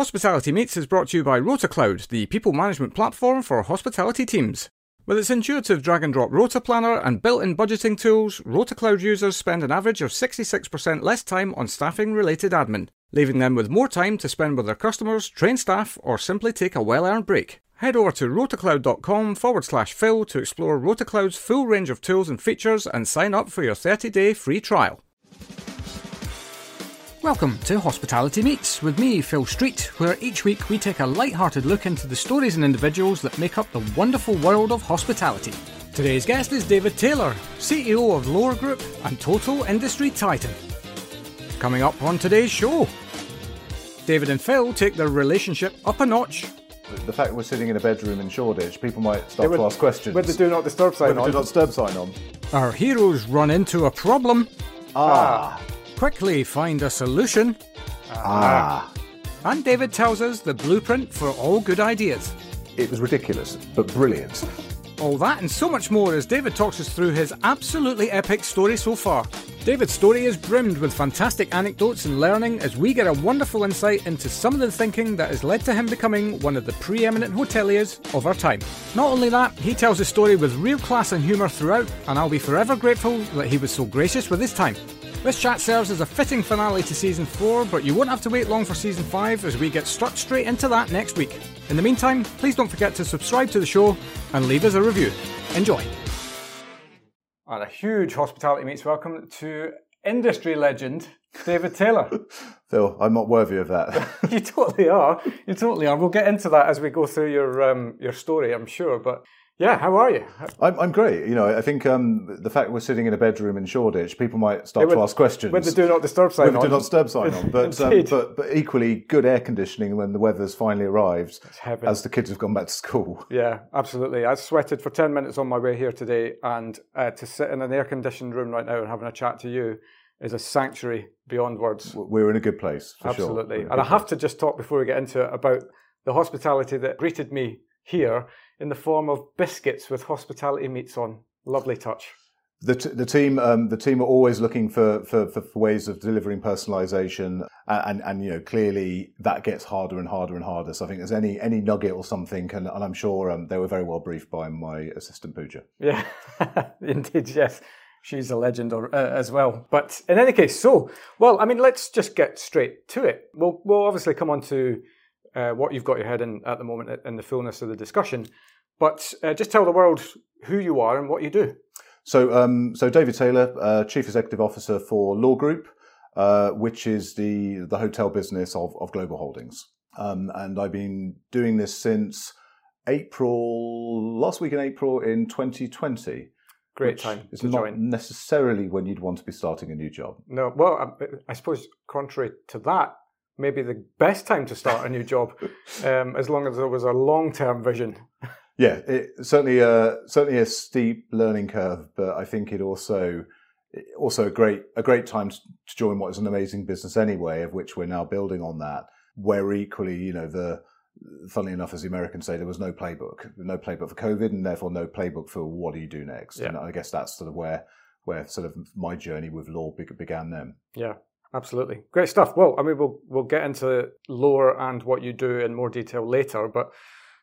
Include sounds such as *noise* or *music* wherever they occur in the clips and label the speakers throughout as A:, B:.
A: Hospitality Meets is brought to you by RotaCloud, the people management platform for hospitality teams. With its intuitive drag and drop rota planner and built in budgeting tools, RotaCloud users spend an average of 66% less time on staffing related admin, leaving them with more time to spend with their customers, train staff, or simply take a well earned break. Head over to rotacloud.com forward slash Phil to explore RotaCloud's full range of tools and features and sign up for your 30 day free trial. Welcome to Hospitality Meets with me, Phil Street, where each week we take a light-hearted look into the stories and individuals that make up the wonderful world of hospitality. Today's guest is David Taylor, CEO of Lore Group and total industry titan. Coming up on today's show, David and Phil take their relationship up a notch.
B: The fact we're sitting in a bedroom in Shoreditch, people might start to ask questions.
C: With the do not disturb sign on.
B: do not disturb sign on.
A: Our heroes run into a problem,
B: Ah,
A: quickly find a solution,
B: ah.
A: and David tells us the blueprint for all good ideas.
B: It was ridiculous, but brilliant.
A: All that and so much more as David talks us through his absolutely epic story so far. David's story is brimmed with fantastic anecdotes and learning as we get a wonderful insight into some of the thinking that has led to him becoming one of the preeminent hoteliers of our time. Not only that, he tells his story with real class and humour throughout, and I'll be forever grateful that he was so gracious with his time. This chat serves as a fitting finale to season 4, but you won't have to wait long for season 5 as we get struck straight into that next week. In the meantime, please don't forget to subscribe to the show and leave us a review. Enjoy. And a huge hospitality meets welcome to industry legend David Taylor. *laughs*
B: Phil, I'm not worthy of that. *laughs*
A: you totally are. You totally are. We'll get into that as we go through your um, your story, I'm sure. But yeah, how are you?
B: I'm, I'm great. You know, I think um, the fact we're sitting in a bedroom in Shoreditch, people might start to ask questions.
A: With the do not disturb sign
B: With the
A: on.
B: do not disturb sign on, *laughs* but, um, but but equally good air conditioning when the weather's finally arrived, as the kids have gone back to school.
A: Yeah, absolutely. I sweated for 10 minutes on my way here today, and uh, to sit in an air conditioned room right now and having a chat to you is a sanctuary beyond words.
B: We're in a good place, for sure.
A: Absolutely.
B: A
A: And I have to just talk before we get into it about the hospitality that greeted me here in the form of biscuits with hospitality meets on. Lovely touch.
B: The, t- the team um, the team are always looking for, for, for, ways of delivering personalization and, and, and you know clearly that gets harder and harder and harder so I think there's any any nugget or something and, and I'm sure um, they were very well briefed by my assistant Pooja.
A: Yeah, *laughs* indeed, yes. She's a legend or, uh, as well. But in any case, so, well, I mean, let's just get straight to it. We'll, we'll obviously come on to uh, what you've got your head in at the moment in the fullness of the discussion. But uh, just tell the world who you are and what you do.
B: So um, so David Taylor, uh, Chief Executive Officer for Lore Group, uh, which is the the hotel business of, of Global Holdings, um, and I've been doing this since April last week in April in 2020.
A: Great
B: which
A: time
B: is
A: to
B: not
A: join.
B: necessarily when you'd want to be starting a new job.
A: No, well, I, I suppose contrary to that, maybe the best time to start a new job, *laughs* um, as long as there was a long term vision.
B: Yeah, it, certainly a certainly a steep learning curve, but I think it also also a great a great time to join what is an amazing business anyway, of which we're now building on that. Where equally, you know, the funnily enough, as the Americans say, there was no playbook, no playbook for COVID, and therefore no playbook for what do you do next.
A: Yeah.
B: And I guess that's sort of where where sort of my journey with Lore began then.
A: Yeah, absolutely. Great stuff. Well, I mean, we'll we'll get into lore and what you do in more detail later, but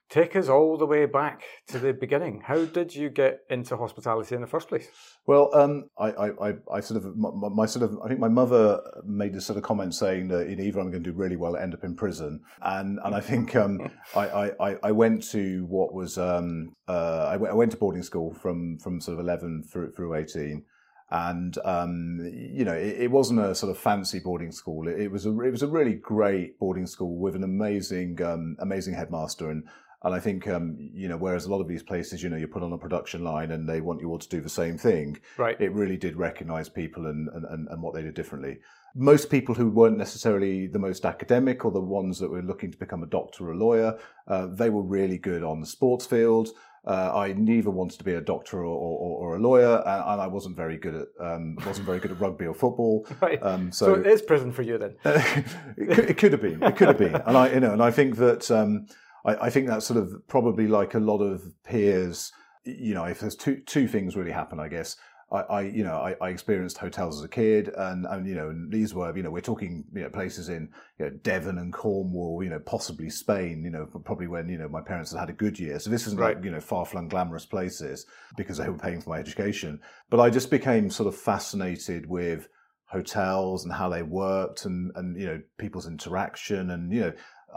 A: take us all the way back to the beginning. How did you get into hospitality in the first place?
B: Well, um, I, I, I, I sort of my, my- sort of I think my mother made this sort of comment saying that in either I'm going to do really well, end up in prison, and and I think um, I, I, I- I went to what was um, uh, I, went, went to boarding school from from sort of 11 through through 18. And um, you know, it, it wasn't a sort of fancy boarding school. It, it was a it was a really great boarding school with an amazing um, amazing headmaster, and and I think, um, you know, whereas a lot of these places, you know, you're put on a production line and they want you all to do the same thing,
A: Right.
B: it really did recognize people and, and, and, what they did differently. Most people who weren't necessarily the most academic or the ones that were looking to become a doctor or a lawyer, uh, they were really good on the sports field. Uh, I neither wanted to be a doctor or, or, or a lawyer, and, and I wasn't very good at um, wasn't very good at rugby or football. *laughs*
A: Right.
B: Um,
A: so, it is prison for you then. *laughs*
B: it, could, it could have been. It could have been. And I, you know, and I think that um, I, I think that's sort of probably like a lot of peers. You know, if there's two two things really happen, I guess. I, I, you know, I, I, experienced hotels as a kid, and, and you know, and these were, you know, we're talking, you know, places in you know, Devon and Cornwall, you know, possibly Spain, you know, probably when you know my parents had had a good year. So this isn't right. like you know far flung glamorous places because they were paying for my education. But I just became sort of fascinated with hotels and how they worked, and and you know people's interaction, and you know uh,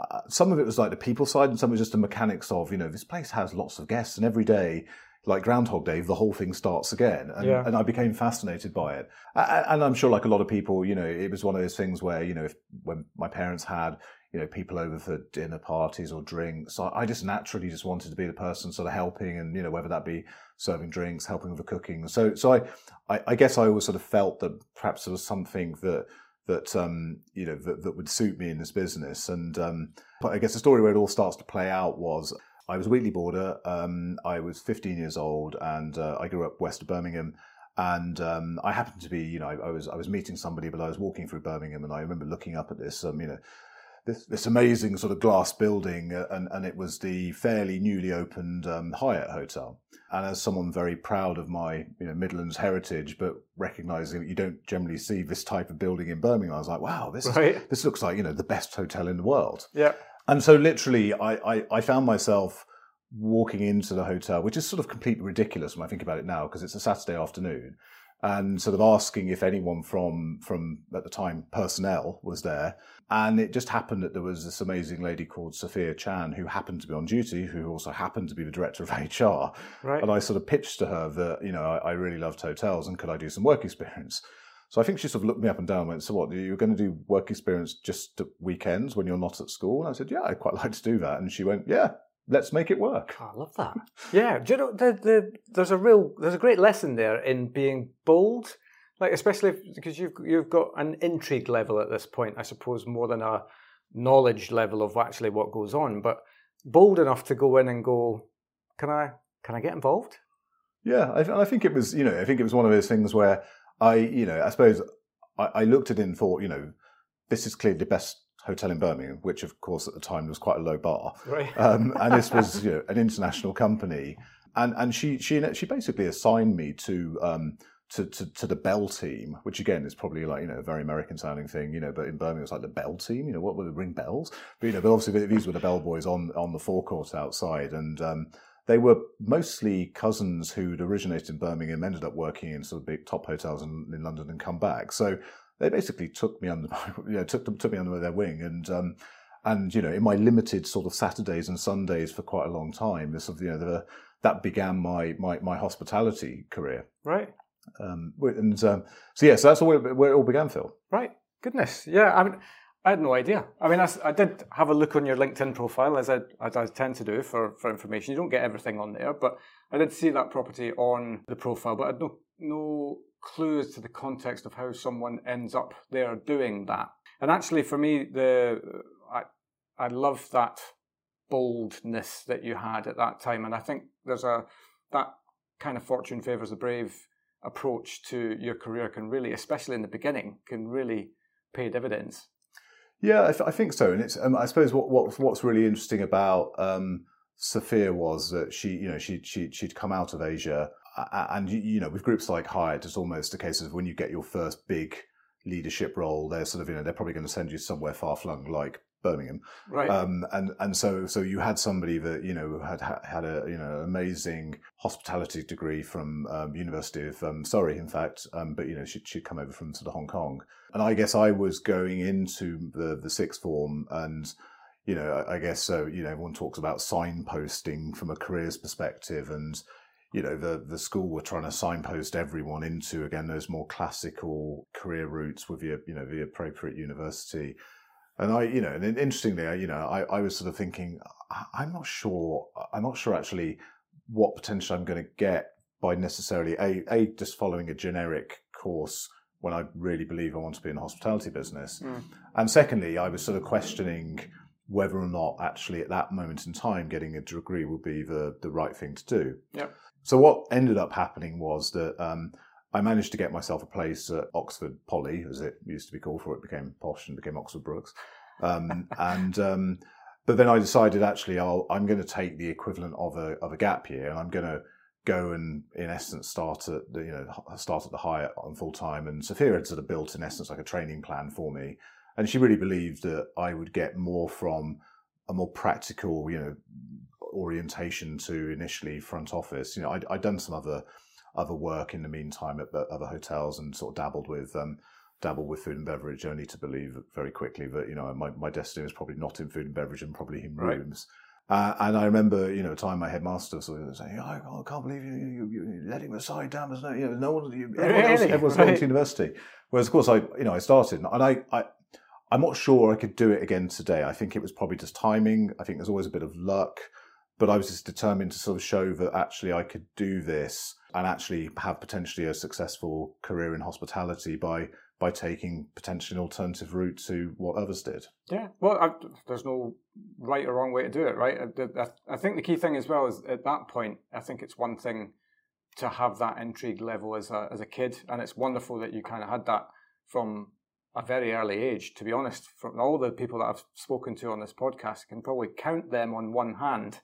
B: Uh, some of it was like the people side, and some was just the mechanics of you know this place has lots of guests, and every day like Groundhog Day, the whole thing starts again. And, yeah. and I became fascinated by it. And I'm sure, like a lot of people, you know, it was one of those things where, you know, if, when my parents had, you know, people over for dinner parties or drinks, I, I just naturally just wanted to be the person sort of helping and, you know, whether that be serving drinks, helping with the cooking. So, so I, I, I guess I always sort of felt that perhaps there was something that, that um, you know that, that, would suit me in this business. And um, I guess the story where it all starts to play out was I was a Wheatley boarder. Um, I was 15 years old, and uh, I grew up west of Birmingham. And um, I happened to be, you know, I, I, was I was meeting somebody, but I was walking through Birmingham, and I remember looking up at this, um, you know, this, this amazing sort of glass building, uh, and, and it was the fairly newly opened um, Hyatt Hotel. And as someone very proud of my you know Midlands heritage, but recognizing that you don't generally see this type of building in Birmingham, I was like, wow, this right. is, this looks like you know the best hotel in the world.
D: Yeah.
B: And so literally, I, I, I, found myself walking into the hotel, which is sort of completely ridiculous when I think about it now, because it's a Saturday afternoon, and sort of asking if anyone from from at the time personnel was there. And it just happened that there was this amazing lady called Sophia Chan who happened to be on duty, who also happened to be the director of *laughs* HR.
D: Right.
B: And I sort of pitched to her that, you know, I, I really loved hotels and could I do some work experience? So I think she sort of looked me up and down and went, So what, you're going to do work experience just at weekends when you're not at school? And I said, Yeah, I'd quite *laughs* like to do that. And she went, Yeah, let's make it work.
D: I love that. yeah. Do you know, the, the, there's a real, there's a great lesson there in being bold. Like, especially because you've, you've got an intrigue level at this point, I suppose, more than a knowledge level of actually what goes on. But bold enough to go in and go, Can I, can I get involved?
B: Yeah. I, I think it was, you know, I think it was one of those things where I, you know, I suppose I, I looked at it and thought, you know, this is clearly the best hotel in Birmingham, which of course at the time was quite a low bar.
D: Right. *laughs*
B: Um, and this was you know, an international company, and and she she she basically assigned me to. Um, to, to, to the Bell team, which again is probably like you know a very American sounding thing, you know. But in Birmingham, it's like the Bell team. You know, what would they ring bells? But you know, but obviously these were the Bell boys on on the forecourt outside, and um, they were mostly cousins who'd originated in Birmingham, ended up working in sort of big top hotels in, in London, and come back. So they basically took me under, *laughs* you know, took them took me under their wing, and um, and you know, in my limited sort of Saturdays and Sundays for quite a long time, this of you know, the, that began my my my hospitality career.
D: Right.
B: Um, and um, so yeah, so that's where, where it all began, Phil.
D: Right. Goodness. Yeah. I mean. I had no idea. I mean, I, I, did have a look on your LinkedIn profile, as I, as I tend to do for, for information. You don't get everything on there, but I did see that property on the profile, but I had no, no clues to the context of how someone ends up there doing that. And actually, for me, the I, I love that boldness that you had at that time, and I think there's a that kind of fortune favors the brave approach to your career can really, especially in the beginning, can really pay dividends.
B: Yeah, I, th- I think so, and it's. Um, I suppose what, what what's really interesting about um, Sophia was that she, you know, she she she'd come out of Asia, and you know, with groups like Hyatt, it's almost a case of when you get your first big leadership role, they're sort of, you know, they're probably going to send you somewhere far flung like Birmingham,
D: right?
B: Um, and and so so you had somebody that you know had had a you know amazing hospitality degree from um, University of um, Surrey, in fact, um, but you know she she'd come over from sort of Hong Kong, and I guess I was going into the the sixth form and. You know, I guess so. You know, everyone talks about signposting from a careers perspective, and you know the the school were trying to signpost everyone into again those more classical career routes with your you know the appropriate university and I, you know, and interestingly, you know, I, I was sort of thinking, I'm not sure, I'm not sure actually what potential I'm going to get by necessarily a, a just following a generic course when I really believe I want to be in the hospitality business. Mm. And secondly, I was sort of questioning whether or not actually at that moment in time getting a degree would be the, the right thing to do.
D: Yep.
B: So what ended up happening was that um, I managed to get myself a place at Oxford Poly, as it used to be called before it became posh and became Oxford Brookes. Um, *laughs* and um, but then I decided actually i am going to take the equivalent of a of a gap year, and I'm going to go and in essence start at the you know start at the Hyatt on full time. And Sophia had sort of built in essence like a training plan for me, and she really believed that I would get more from a more practical you know orientation to initially front office. You know, I'd, I'd done some other other work in the meantime at other hotels and sort of dabbled with um, dabbled with food and beverage, only to believe very quickly that you know my, my destiny was probably not in food and beverage and probably in rooms. Right. Uh, and I remember, you know, a time my headmaster sort of saying, I can't believe you, you, you let him aside down. There's no, you know, no one, you, everyone really? else, everyone's right. going to university. Whereas, of course, I, you know, I started and I, I, I'm not sure I could do it again today. I think it was probably just timing. I think there's always a bit of luck, but I was just determined to sort of show that actually I could do this and actually have potentially a successful career in hospitality by by taking potentially an alternative route to what others did.
A: Yeah, well, I, there's no right or wrong way to do it, right? Uh, I, I, think the key thing as well is at that point, I think it's one thing to have that intrigue level as a as a kid, and it's wonderful that you kind of had that from a very early age. To be honest, from all the people that I've spoken to on this podcast, I can probably count them on one hand.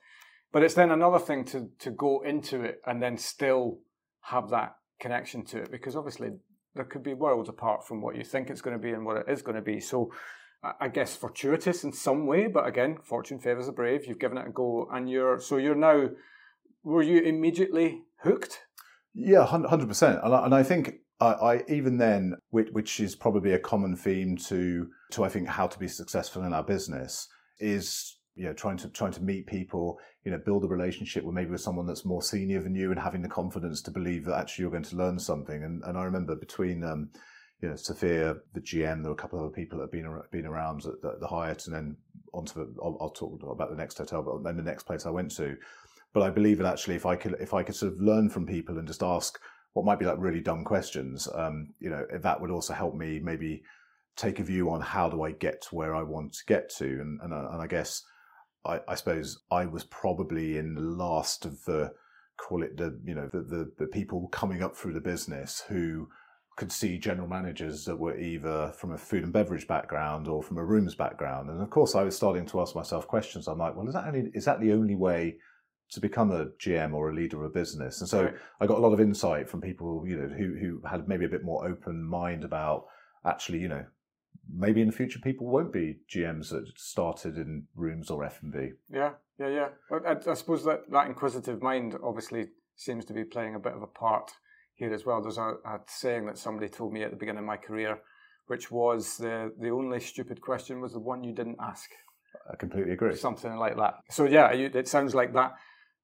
A: But it's then another thing to to go into it and then still have that connection to it because obviously there could be worlds apart from what you think it's going to be and what it is going to be. So I guess fortuitous in some way, but again, fortune favors the brave. You've given it a go, and you're so you're now. Were you immediately hooked?
B: Yeah, hundred percent. And I think I, I, even then, which, which is probably a common theme to to I think how to be successful in our business is you know trying to trying to meet people you know build a relationship with maybe with someone that's more senior than you and having the confidence to believe that actually you're going to learn something. And and I remember between um, you know Sophia the GM there were a couple of other people that have been been around at the, the Hyatt and then onto the, I'll, I'll, talk about the next hotel but then the next place I went to. But I believe that actually if I could if I could sort of learn from people and just ask what might be like really dumb questions um, you know that would also help me maybe take a view on how do I get to where I want to get to and and, and I guess I, I, suppose I was probably in the last of the call it the you know the, the, the people coming up through the business who could see general managers that were either from a food and beverage background or from a rooms background. And of course, I was starting to ask myself questions. I'm like, well, is that only, is that the only way to become a GM or a leader of a business? And so right. I got a lot of insight from people, you know, who who had maybe a bit more open mind about actually, you know, maybe in the future people won't be GMs that started in rooms or F and B.
A: Yeah, yeah, yeah. I, I, suppose that that inquisitive mind obviously seems to be playing a bit of a part here as well. There's a, a saying that somebody told me at the beginning of my career, which was the the only stupid question was the one you didn't ask.
B: I completely agree.
A: Something like that. So yeah, you, it sounds like that.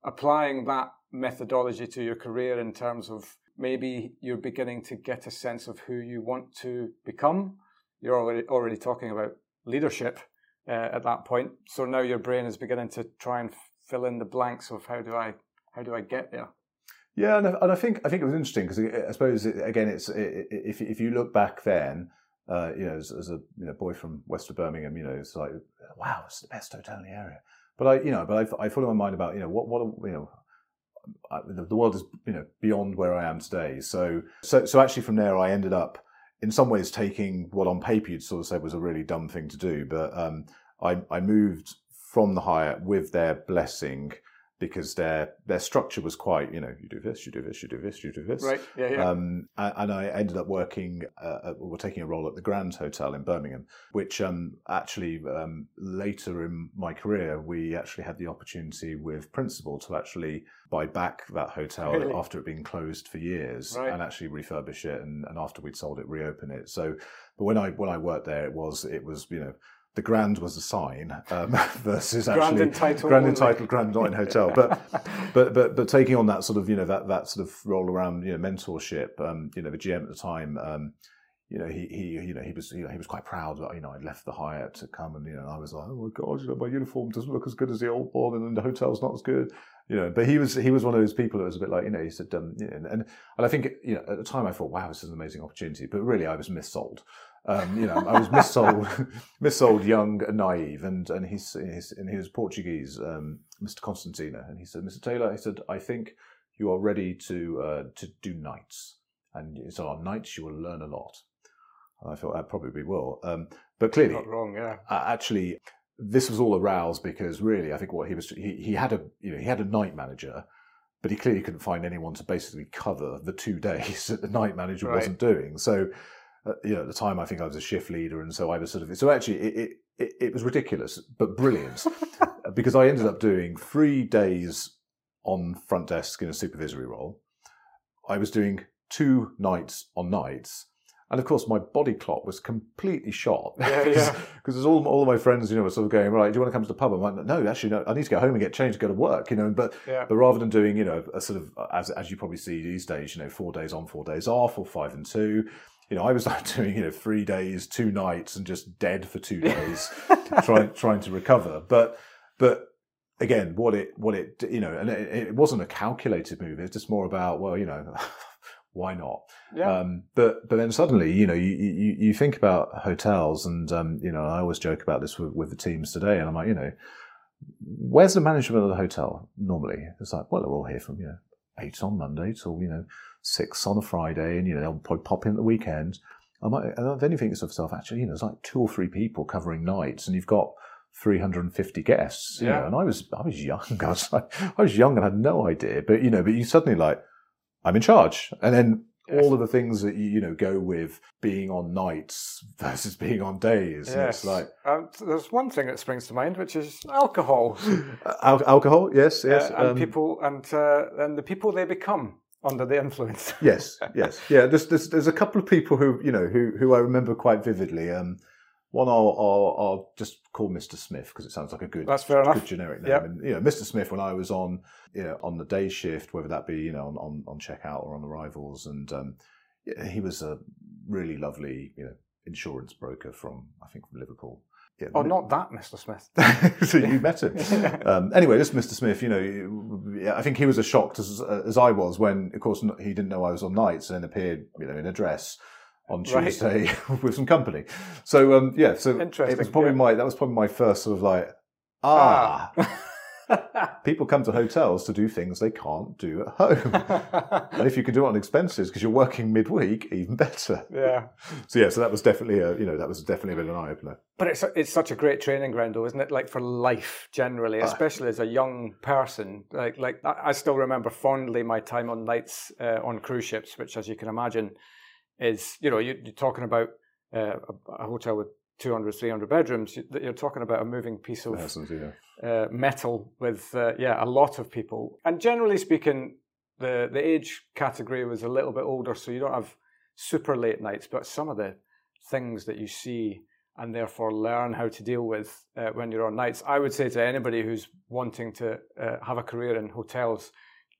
A: Applying that methodology to your career in terms of maybe you're beginning to get a sense of who you want to become you're already already talking about leadership uh, at that point. So now your brain is beginning to try and fill in the blanks of how do I how do I get there.
B: Yeah, and I, and I think I think it was interesting because I suppose it, again, it's it, if if you look back then, uh, you know, as, as, a you know boy from west of Birmingham, you know, it's like wow, it's the best hotel in the area. But I, you know, but I, I follow my mind about you know what what you know. I, the world is you know beyond where I am today. So so so actually from there I ended up in some ways taking what on paper you'd sort of say was a really dumb thing to do. But um, I, I moved from the Hyatt with their blessing because their their structure was quite you know you do this you do this you do this you do this
A: right yeah yeah um,
B: and I ended up working uh, or taking a role at the Grand Hotel in Birmingham which um, actually um, later in my career we actually had the opportunity with Principal to actually buy back that hotel really? after it being closed for years right. and actually refurbish it and, and after we'd sold it reopen it so but when I when I worked there it was it was you know the Grand was a sign um, versus
A: actually
B: Grand
A: entitled,
B: Grand entitled Grand Nine Hotel. But but but but taking on that sort of you know that that sort of role around you know mentorship. Um, you know the GM at the time. Um, you know, he, he, you know, he was, you know, he was quite proud that, you know, I'd left the Hyatt to come and, you know, I was like, oh my God, you know, my uniform doesn't look as good as the old one and the hotel's not as good, you know, but he was, he was one of those people that was a bit like, you know, he said, um, and, and I think, you know, at the time I thought, wow, this is an amazing opportunity, but really I was missold. Um, you know, I was missold, *laughs* missold, young and naive, and and he's, he's and he was Portuguese, um, Mr. Constantino, and he said, Mr. Taylor, he said, I think you are ready to uh, to do nights, and so on nights you will learn a lot. And I thought that probably will, um, but clearly,
A: not wrong, yeah.
B: actually, this was all aroused because really, I think what he was he, he had a you know he had a night manager but he clearly couldn't find anyone to basically cover the two *laughs* days that the night manager
A: Right.
B: wasn't doing. So, uh, you know, at the time, I think I was a shift leader, and so I was sort of. So actually, it it, it, was ridiculous, but brilliant, *laughs* because I ended up doing three days on front desk in a supervisory role. I was doing two nights on nights. And of course, my body clock was completely shot.
A: Yeah, yeah.
B: Because all, all of my friends, you know, were sort of going, right, do you want to come to the pub? I'm like, no, actually, no, I need to go home and get changed to go to work, you know. But
A: Yeah.
B: but rather than doing, you know, a sort of, as, as you probably see these days, you know, four days on, four days off, or five and two, you know, I was *laughs* like doing, you know, three days, two nights, and just dead for two *laughs* days, trying trying to recover. But but again, what it what it you know, and it, it wasn't a calculated move. It's just more about, well, you know, *laughs* why not?
A: Yeah.
B: Um, but but then suddenly, you know, you you, you think about hotels, and um, you know, I always joke about this with, with the teams today, and I'm like, you know, where's the management of the hotel normally? It's like, well, they're all here from you know eight on Monday till you know six on a Friday, and you know they'll probably pop in at the weekend. I might, and then you think to yourself, actually, you know, there's like two or three people covering nights, and you've got 350 guests. You
A: Yeah.
B: know, and I was I was young. *laughs* I was like, I was young and had no idea. But you know, but you suddenly like, I'm in charge, and then
A: Yes.
B: all of the things that you you know go with being on nights versus being on days. And
A: Yes.
B: it's like
A: um, there's one thing that springs to mind, which is alcohol. *laughs*
B: al- alcohol. Yes, yes,
A: Uh, and
B: um,
A: people and uh, and the people they become under the influence. *laughs*
B: yes, yes, yeah. There's, there's there's a couple of people who you know who who I remember quite vividly. Um, one I'll, I'll I'll just call Mr. Smith because it sounds like a good
A: That's fair enough.
B: good generic name.
A: Yep.
B: And you know, Mr. Smith when I was on you know on the day shift, whether that be you know on on, on checkout or on arrivals, and um, yeah, he was a really lovely you know insurance broker from I think from Liverpool. Yeah,
A: Oh, not that, Mr. Smith. *laughs*
B: so you met him. *laughs* Um, anyway, this Mr. Smith, you know, I think he was as shocked as, as I was when, of course, he didn't know I was on nights and appeared, you know, in a dress on
A: Right.
B: Tuesday *laughs* with some company. So, um, yeah, so it was probably
A: yeah.
B: my that was probably my first sort of like, ah, *laughs* people come to hotels to do things they can't do at home. *laughs* and if you can do it on expenses because you're working midweek, even better.
A: yeah. *laughs*
B: So yeah, so that was definitely a, you know, that was definitely a bit of an eye opener.
A: But it's it's such a great training ground, though, isn't it? Like for life, generally,
B: Ah.
A: especially as a young person. Like like I still remember fondly my time on nights uh, on cruise ships, which, as you can imagine, is you know you, you're talking about uh, a, a hotel with 200, 300 bedrooms. You, you're talking about a moving piece of
B: know.
A: Uh, metal with uh, yeah a lot of people. And generally speaking the the age category was a little bit older so you don't have super late nights but some of the things that you see and therefore learn how to deal with uh, when you're on nights. I would say to anybody who's wanting to uh, have a career in hotels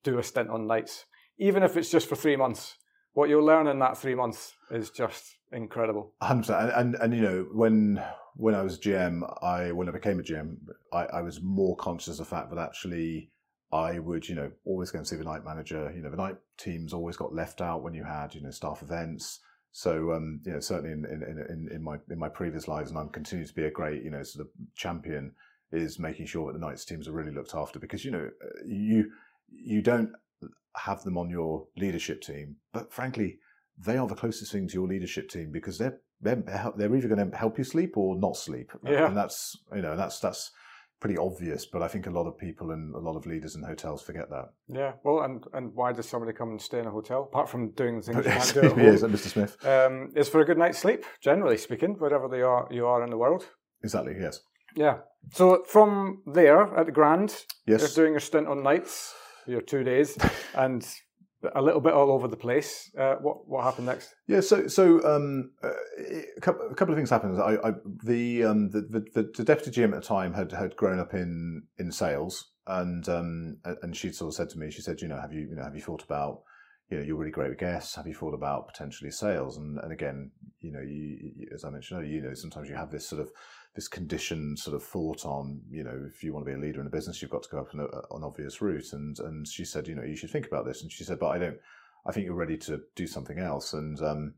A: do a stint on nights. Even if it's just for three months what you'll learn in that three months is just incredible.
B: Hundred percent. And, and and you know when when I was GM, I when I became a GM, I, I was more conscious of the fact that actually I would you know always go and see the night manager. You know the night teams always got left out when you had you know staff events. So um, you know certainly in in, in in my in my previous lives, and I'm continuing to be a great you know sort of champion is making sure that the nights teams are really looked after because you know you you don't have them on your leadership team, but frankly they are the closest thing to your leadership team because they're they're, they're either going to help you sleep or not sleep,
A: Yeah.
B: and that's you know that's that's pretty obvious. But I think a lot of people and a lot of leaders in hotels forget that.
A: yeah well and and why does somebody come and stay in a hotel apart from doing the things you can't *laughs* do at home?
B: yes, Mr. Smith.
A: um, is for a good night's sleep, generally speaking, wherever they are you are in the world.
B: Exactly. Yes.
A: Yeah. So from there at the Grand,
B: Yes.
A: you're doing your stint on nights, your two days, *laughs* and a little bit all over the place. Uh, what what happened next?
B: Yeah, so so um, uh, a, couple, a couple of things happened. I, I the, um, the, the the deputy GM at the time had had grown up in in sales, and um, and she sort of said to me, she said, you know, have you you know have you thought about you know you're really great with guests. Have you thought about potentially sales? And and again, you know, you, as I mentioned you know, sometimes you have this sort of this conditioned sort of thought on, you know, if you want to be a leader in a business, you've got to go up an, an obvious route. And and she said, you know, you should think about this. And she said, but I don't. I think you're ready to do something else. And um,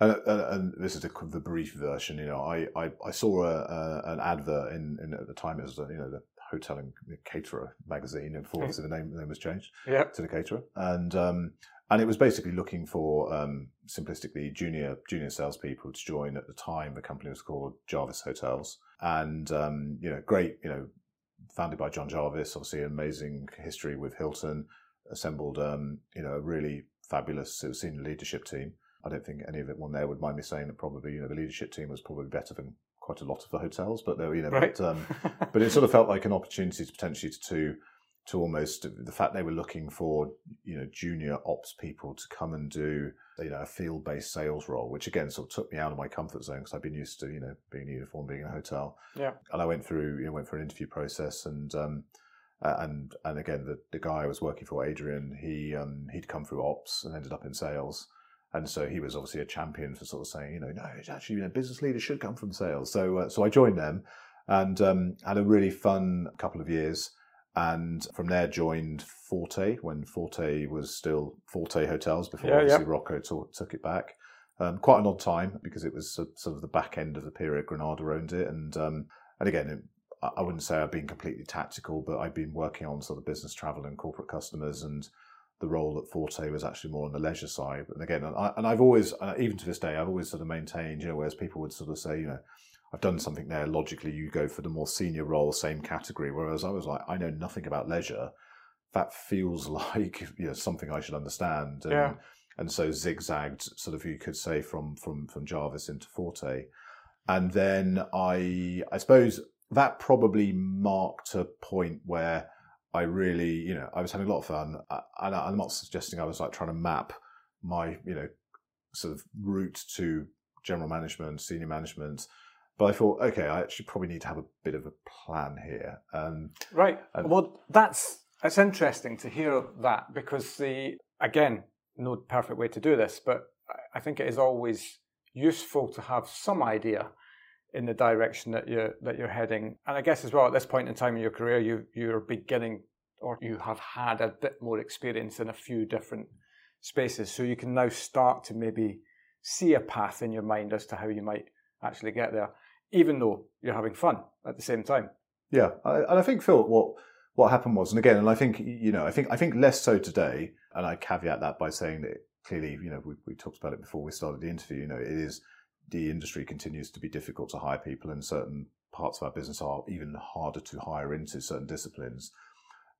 B: and, and, and this is the, the brief version. You know, I I, I saw a, a, an advert in, in at the time it was uh, you know the hotel and caterer magazine, and before obviously the name the name was changed
A: Yeah.
B: to the caterer, and um, and it was basically looking for um, simplistically junior junior salespeople to join. At the time, the company was called Jarvis Hotels, and um, you know, great, you know, founded by John Jarvis, obviously an amazing history with Hilton. assembled, um, you know, a really fabulous senior leadership team. I don't think any of it one there would mind me saying that probably, you know, the leadership team was probably better than quite a lot of the hotels, but you know, right. but, um, *laughs* but it sort of felt like an opportunity to potentially to to almost the fact they were looking for you know junior ops people to come and do you know a field based sales role, which again sort of took me out of my comfort zone because I've been used to you know being in uniform, being in a hotel.
D: Yeah,
B: and I went through you know went for an interview process and. Um, and and again, the, the guy I was working for, Adrian, he um, he'd come through ops and ended up in sales, and so he was obviously a champion for sort of saying, you know, no, it's actually you know business leaders should come from sales. So uh, so I joined them, and um, had a really fun couple of years and from there joined Forte when Forte was still Forte Hotels before yeah, obviously yeah. Rocco t- took it back. Um, quite an odd time because it was sort of the back end of the period Granada owned it, and um, and again, it, I wouldn't say I've been completely tactical, but I've been working on sort of business travel and corporate customers, and the role at Forte was actually more on the leisure side. And again, and, I, and I've always, even to this day, I've always sort of maintained, you know, whereas people would sort of say, you know, I've done something there. Logically, you go for the more senior role, same category. Whereas I was like, I know nothing about leisure. That feels *laughs* like you know something I should understand. And,
D: yeah.
B: and so zigzagged, sort of, you could say from from from Jarvis into Forte, and then I I suppose that probably marked a point where I really, you know, I was having a lot of fun, uh, and I'm not suggesting I was like trying to map my, you know, sort of route to general management, senior management but I thought, okay, I actually probably need to have a bit of a plan here. Um,
D: right. Well, that's it's interesting to hear that because the again, no perfect way to do this, but I think it is always useful to have some idea in the direction that you're that you're heading. And I guess as well at this point in time in your career, you you're beginning or you have had a bit more experience in a few different spaces, so you can now start to maybe see a path in your mind as to how you might actually get there even though you're having fun at the same time.
B: Yeah, and I think Phil, what what happened was, and again, and I think you know, I think I think less so today, and I caveat that by saying that clearly, you know, we, we talked about it before we started the interview. You know, it is the industry continues to be difficult to hire people, and certain parts of our business are even harder to hire into certain disciplines.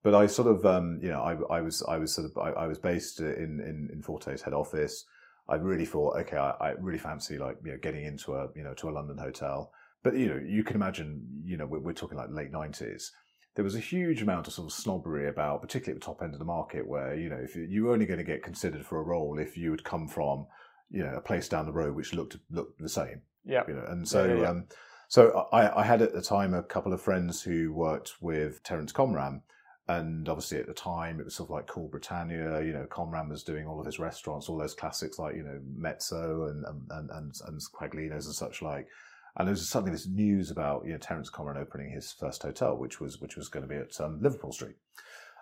B: But I sort of, um, you know, I, I was I was sort of I, I was based in, in in Forte's head office. I really thought, okay, I, I really fancy like you know getting into a you know to a London hotel but you know, you can imagine, you know, we're, we're talking like late nineties. There was a huge amount of sort of snobbery about, particularly at the top end of the market, where you know, if you were only going to get considered for a role if you would come from, you know, a place down the road which looked looked the same.
D: Yeah.
B: You know, and so. Yeah, yeah. Um, so I, I, had at the time a couple of friends who worked with Terence Conran, and obviously at the time it was sort of like Cool Britannia. You know, Conran was doing all of his restaurants, all those classics like you know Mezzo and and and, and Quaglinos and such like. And there was suddenly this news about you know Terence Conran opening his first hotel, which was which was going to be at um, Liverpool Street.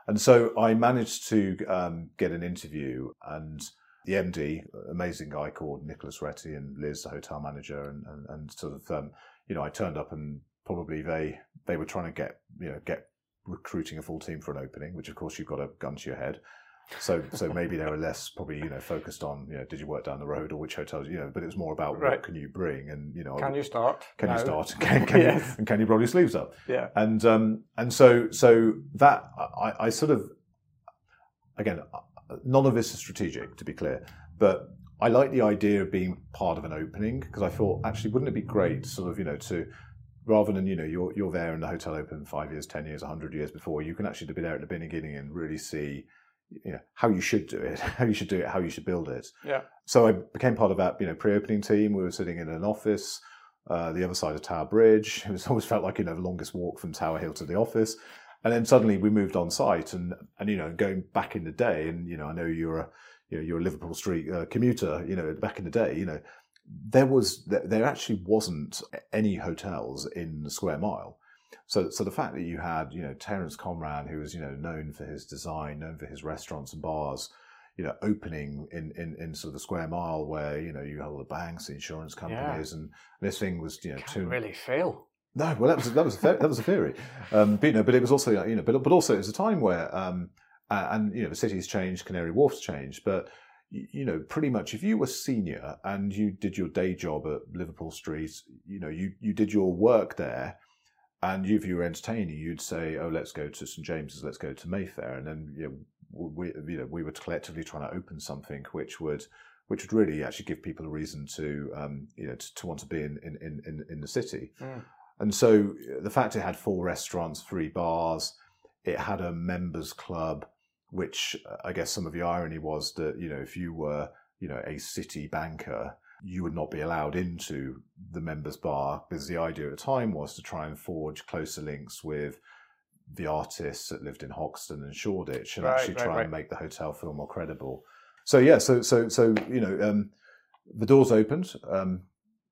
B: And so I managed to um, get an interview, and the MD, amazing guy called Nicholas Retty, and Liz, the hotel manager, and, and, and sort of um, you know I turned up, and probably they they were trying to get you know get recruiting a full team for an opening, which of course you've got a gun to your head. So so maybe they were less probably you know focused on you know did you work down the road or which hotels you know, but it was more about right. what can you bring and you know
D: can you start
B: can no. you start *laughs* can, can yes. you, and can you roll your sleeves up
D: yeah
B: and um and so so that I, I sort of again none of this is strategic to be clear, but I like the idea of being part of an opening because I thought actually wouldn't it be great sort of you know to rather than you know you're you're there and the hotel open five years, ten years, hundred years before you can actually be there at the beginning and really see you know how you should do it, *laughs* how you should do it, how you should build it.
D: Yeah.
B: So I became part of that you know pre-opening team. We were sitting in an office, uh, the other side of Tower Bridge. It was *laughs* always felt like you know the longest walk from Tower Hill to the office. And then suddenly we moved on site, and and you know going back in the day, and you know I know you're a you know you're a Liverpool Street uh, commuter. You know back in the day, you know there was there actually wasn't any hotels in the square mile. So, so the fact that you had, you know, Terence Conran, who was, you know, known for his design, known for his restaurants and bars, you know, opening in, in, in sort of the square mile where, you know, you have all the banks, the insurance companies, yeah. and this thing was, you know,
D: Can't really fail.
B: No, well, that was that was a, that was a theory, um, but you know, but it was also you know, but but also it was a time where, um, and you know, the city's changed, Canary Wharf's changed, but you know, pretty much if you were senior and you did your day job at Liverpool Street, you know, you you did your work there and if you were entertaining, you'd say, "Oh, let's go to St James's, let's go to Mayfair," and then you know, we you know we were collectively trying to open something which would which would really actually give people a reason to um, you know to, to, want to be in in in, in the city. Mm. And so the fact it had four restaurants, three bars, it had a members club, which uh, I guess some of the irony was that you know if you were you know a city banker, you would not be allowed into the members bar because the idea at the time was to try and forge closer links with the artists that lived in Hoxton and Shoreditch and right, actually try right. and make the hotel feel more credible. So yeah, so so so you know, um, the doors opened. Um,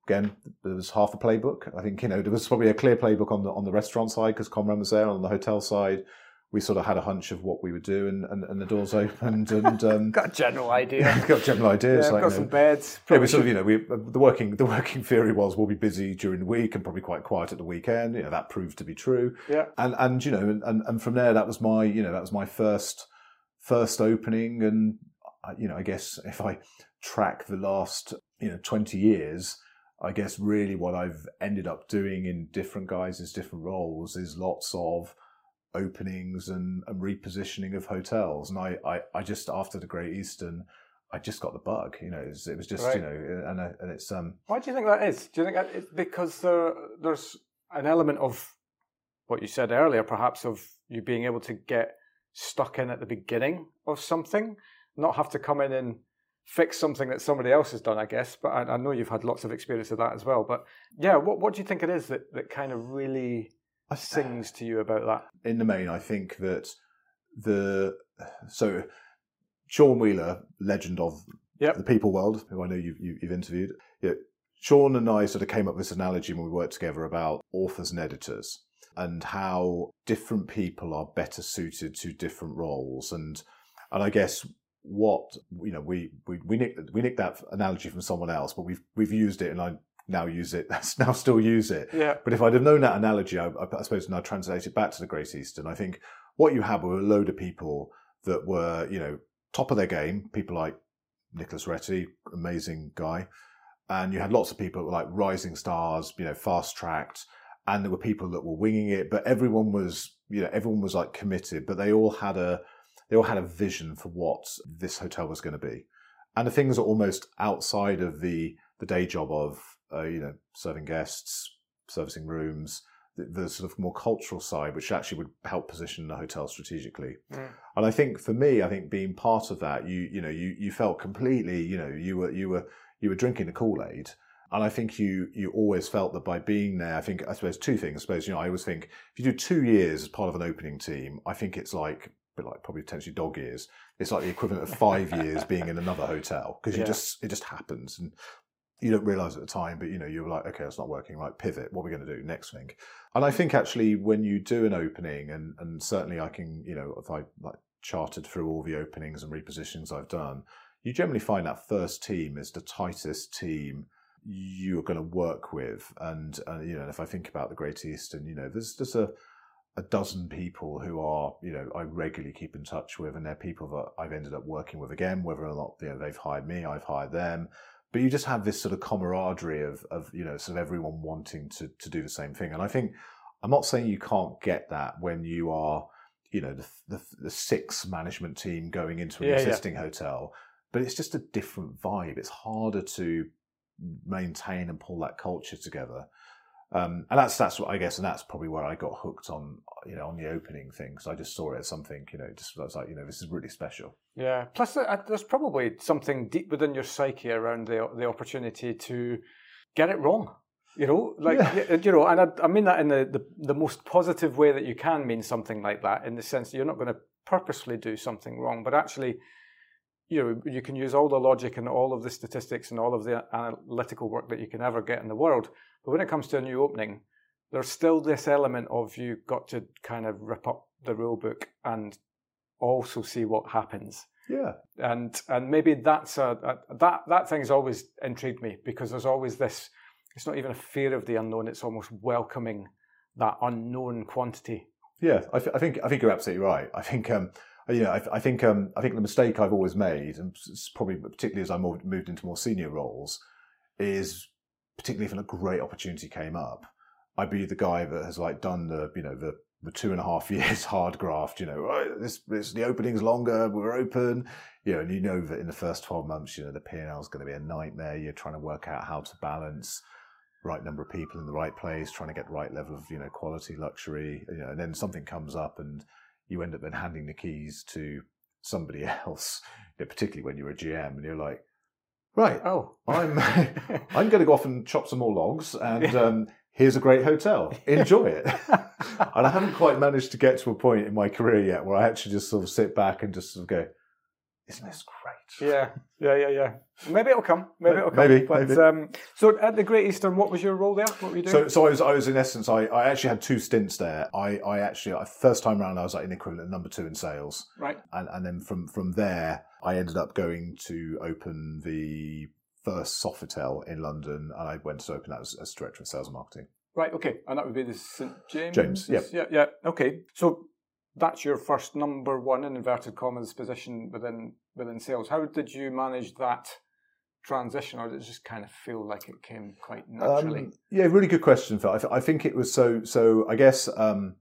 B: again, there was half a playbook. I think you know there was probably a clear playbook on the on the restaurant side because Conran was there. On the hotel side, we sort of had a hunch of what we would do, and, and, and the doors opened, *laughs* and um,
A: got a general idea. *laughs*
B: got general ideas.
A: Yeah,
B: like,
A: got some know, beds.
B: Yeah, we sort of you know we the working the working theory was we'll be busy during the week and probably quite quiet at the weekend. You know that proved to be true.
A: Yeah,
B: and and you know and and from there that was my you know that was my first first opening, and you know I guess if I track the last you know twenty years. I guess really what I've ended up doing in different guises, different roles is lots of openings and, and repositioning of hotels. And I, I, I, just after the Great Eastern, I just got the bug. You know, it was, it was just right. you know, and and it's um.
A: Why do you think that is? Do you think that it's because there there's an element of what you said earlier, perhaps of you being able to get stuck in at the beginning of something, not have to come in and fix something that somebody else has done, I guess. But I, I know you've had lots of experience of that as well. But yeah, what what do you think it is that that kind of really sings uh, to you about that?
B: In the main, I think that the so Sean Wheeler, legend of yep. the people world, who I know you've, you've interviewed. Yeah, Sean and I sort of came up with this analogy when we worked together about authors and editors and how different people are better suited to different roles. And and I guess what you know we we we nicked, we nicked that analogy from someone else, but we've we've used it, and I now use it, *laughs* now still use it.
A: Yeah.
B: But if I'd have known that analogy, I, I suppose now I'd translate it back to the Great Eastern. I think what you had were a load of people that were, you know, top of their game. People like Nicholas Retty, amazing guy, and you had lots of people that were like rising stars, you know, fast tracked, and there were people that were winging it. But everyone was, you know, everyone was like committed. But they all had a, they all had a vision for what this hotel was going to be, and the things are almost outside of the the day job of uh, you know, serving guests, servicing rooms, the, the, sort of more cultural side, which actually would help position the hotel strategically. Mm. And I think for me, I think being part of that, you you know, you you felt completely, you know, you were you were you were drinking the Kool Aid. And I think you you always felt that by being there, I think I suppose two things. I suppose you know I always think if you do two years as part of an opening team, I think it's like but like probably potentially dog years. It's like the equivalent of five years being in another hotel because you yeah. just it just happens. And you don't realize at the time, but you know, you're like, okay, it's not working. Right, pivot. What are we going to do next thing? And I think actually, when you do an opening, and and certainly I can, you know, if I like charted through all the openings and repositions I've done, you generally find that first team is the tightest team you're going to work with. And, and you know, if I think about the Great Eastern, you know, there's just a a dozen people who are, you know, I regularly keep in touch with, and they're people that I've ended up working with again, whether or not you know they've hired me, I've hired them but you just have this sort of camaraderie of, of you know sort of everyone wanting to to do the same thing. And i think i'm not saying you can't get that when you are you know the the, the six management team going into an yeah, existing yeah. hotel but it's just a different vibe. It's harder to maintain and pull that culture together um, and that's that's what I guess, and that's probably where I got hooked on, you know, on the opening thing because I just saw it as something, you know, just I was like, you know, this is really special.
A: Yeah. Plus, uh, there's probably something deep within your psyche around the the opportunity to get it wrong. You know, like yeah. you know, and I, I mean that in the, the the most positive way that you can mean something like that, in the sense that you're not going to purposely do something wrong, but actually you know, you can use all the logic and all of the statistics and all of the analytical work that you can ever get in the world. But when it comes to a new opening, there's still this element of you've got to kind of rip up the rule book and also see what happens.
B: Yeah.
A: And and maybe that's a, a that that thing's always intrigued me because there's always this. It's not even a fear of the unknown; it's almost welcoming that unknown quantity.
B: Yeah, I, th- I think I think you're absolutely right. I think um, you know, I, I think um, I think the mistake I've always made, and probably particularly as I moved into more senior roles, is particularly if a great opportunity came up, I'd be the guy that has like done the you know the the two and a half *laughs* years hard graft, you know, oh, this, this, the opening's longer, we're open, you know, and you know that in the first 12 months, you know, the P&L is going to be a nightmare. You're trying to work out how to balance right number of people in the right place, trying to get the right level of, you know, quality, luxury, you know, and then something comes up and you end up then handing the keys to somebody *laughs* else, you know, particularly when you're a GM and you're like, right,
A: Oh,
B: I'm, *laughs* I'm going to go off and chop some more logs and, um, here's a great hotel. Enjoy it. *laughs* and I haven't quite managed to get to a point in my career yet where I actually just sort of sit back and just sort of go, isn't this great?
A: yeah, yeah, yeah, yeah. Maybe it'll come. Maybe it'll come.
B: Maybe,
A: But
B: maybe.
A: Um, so at the Great Eastern, what was your role there? What were you doing?
B: So, so I was, I was in essence, I, I actually had two stints there. I, I actually, first time round, I was like an equivalent number two in sales.
A: right.
B: And, and then from, from there, I ended up going to open the first Sofitel in London. And I went to open that as, as director of sales and marketing.
A: Right, okay. And that would be the St. James?
B: James, yep.
A: Yeah, yeah. Okay. So that's your first number one in inverted commas position within within sales. How did you manage that transition, or did it just kind of feel like it came quite naturally?
B: Um, yeah, really good question, Phil. I, th- I think it was so. So I guess um,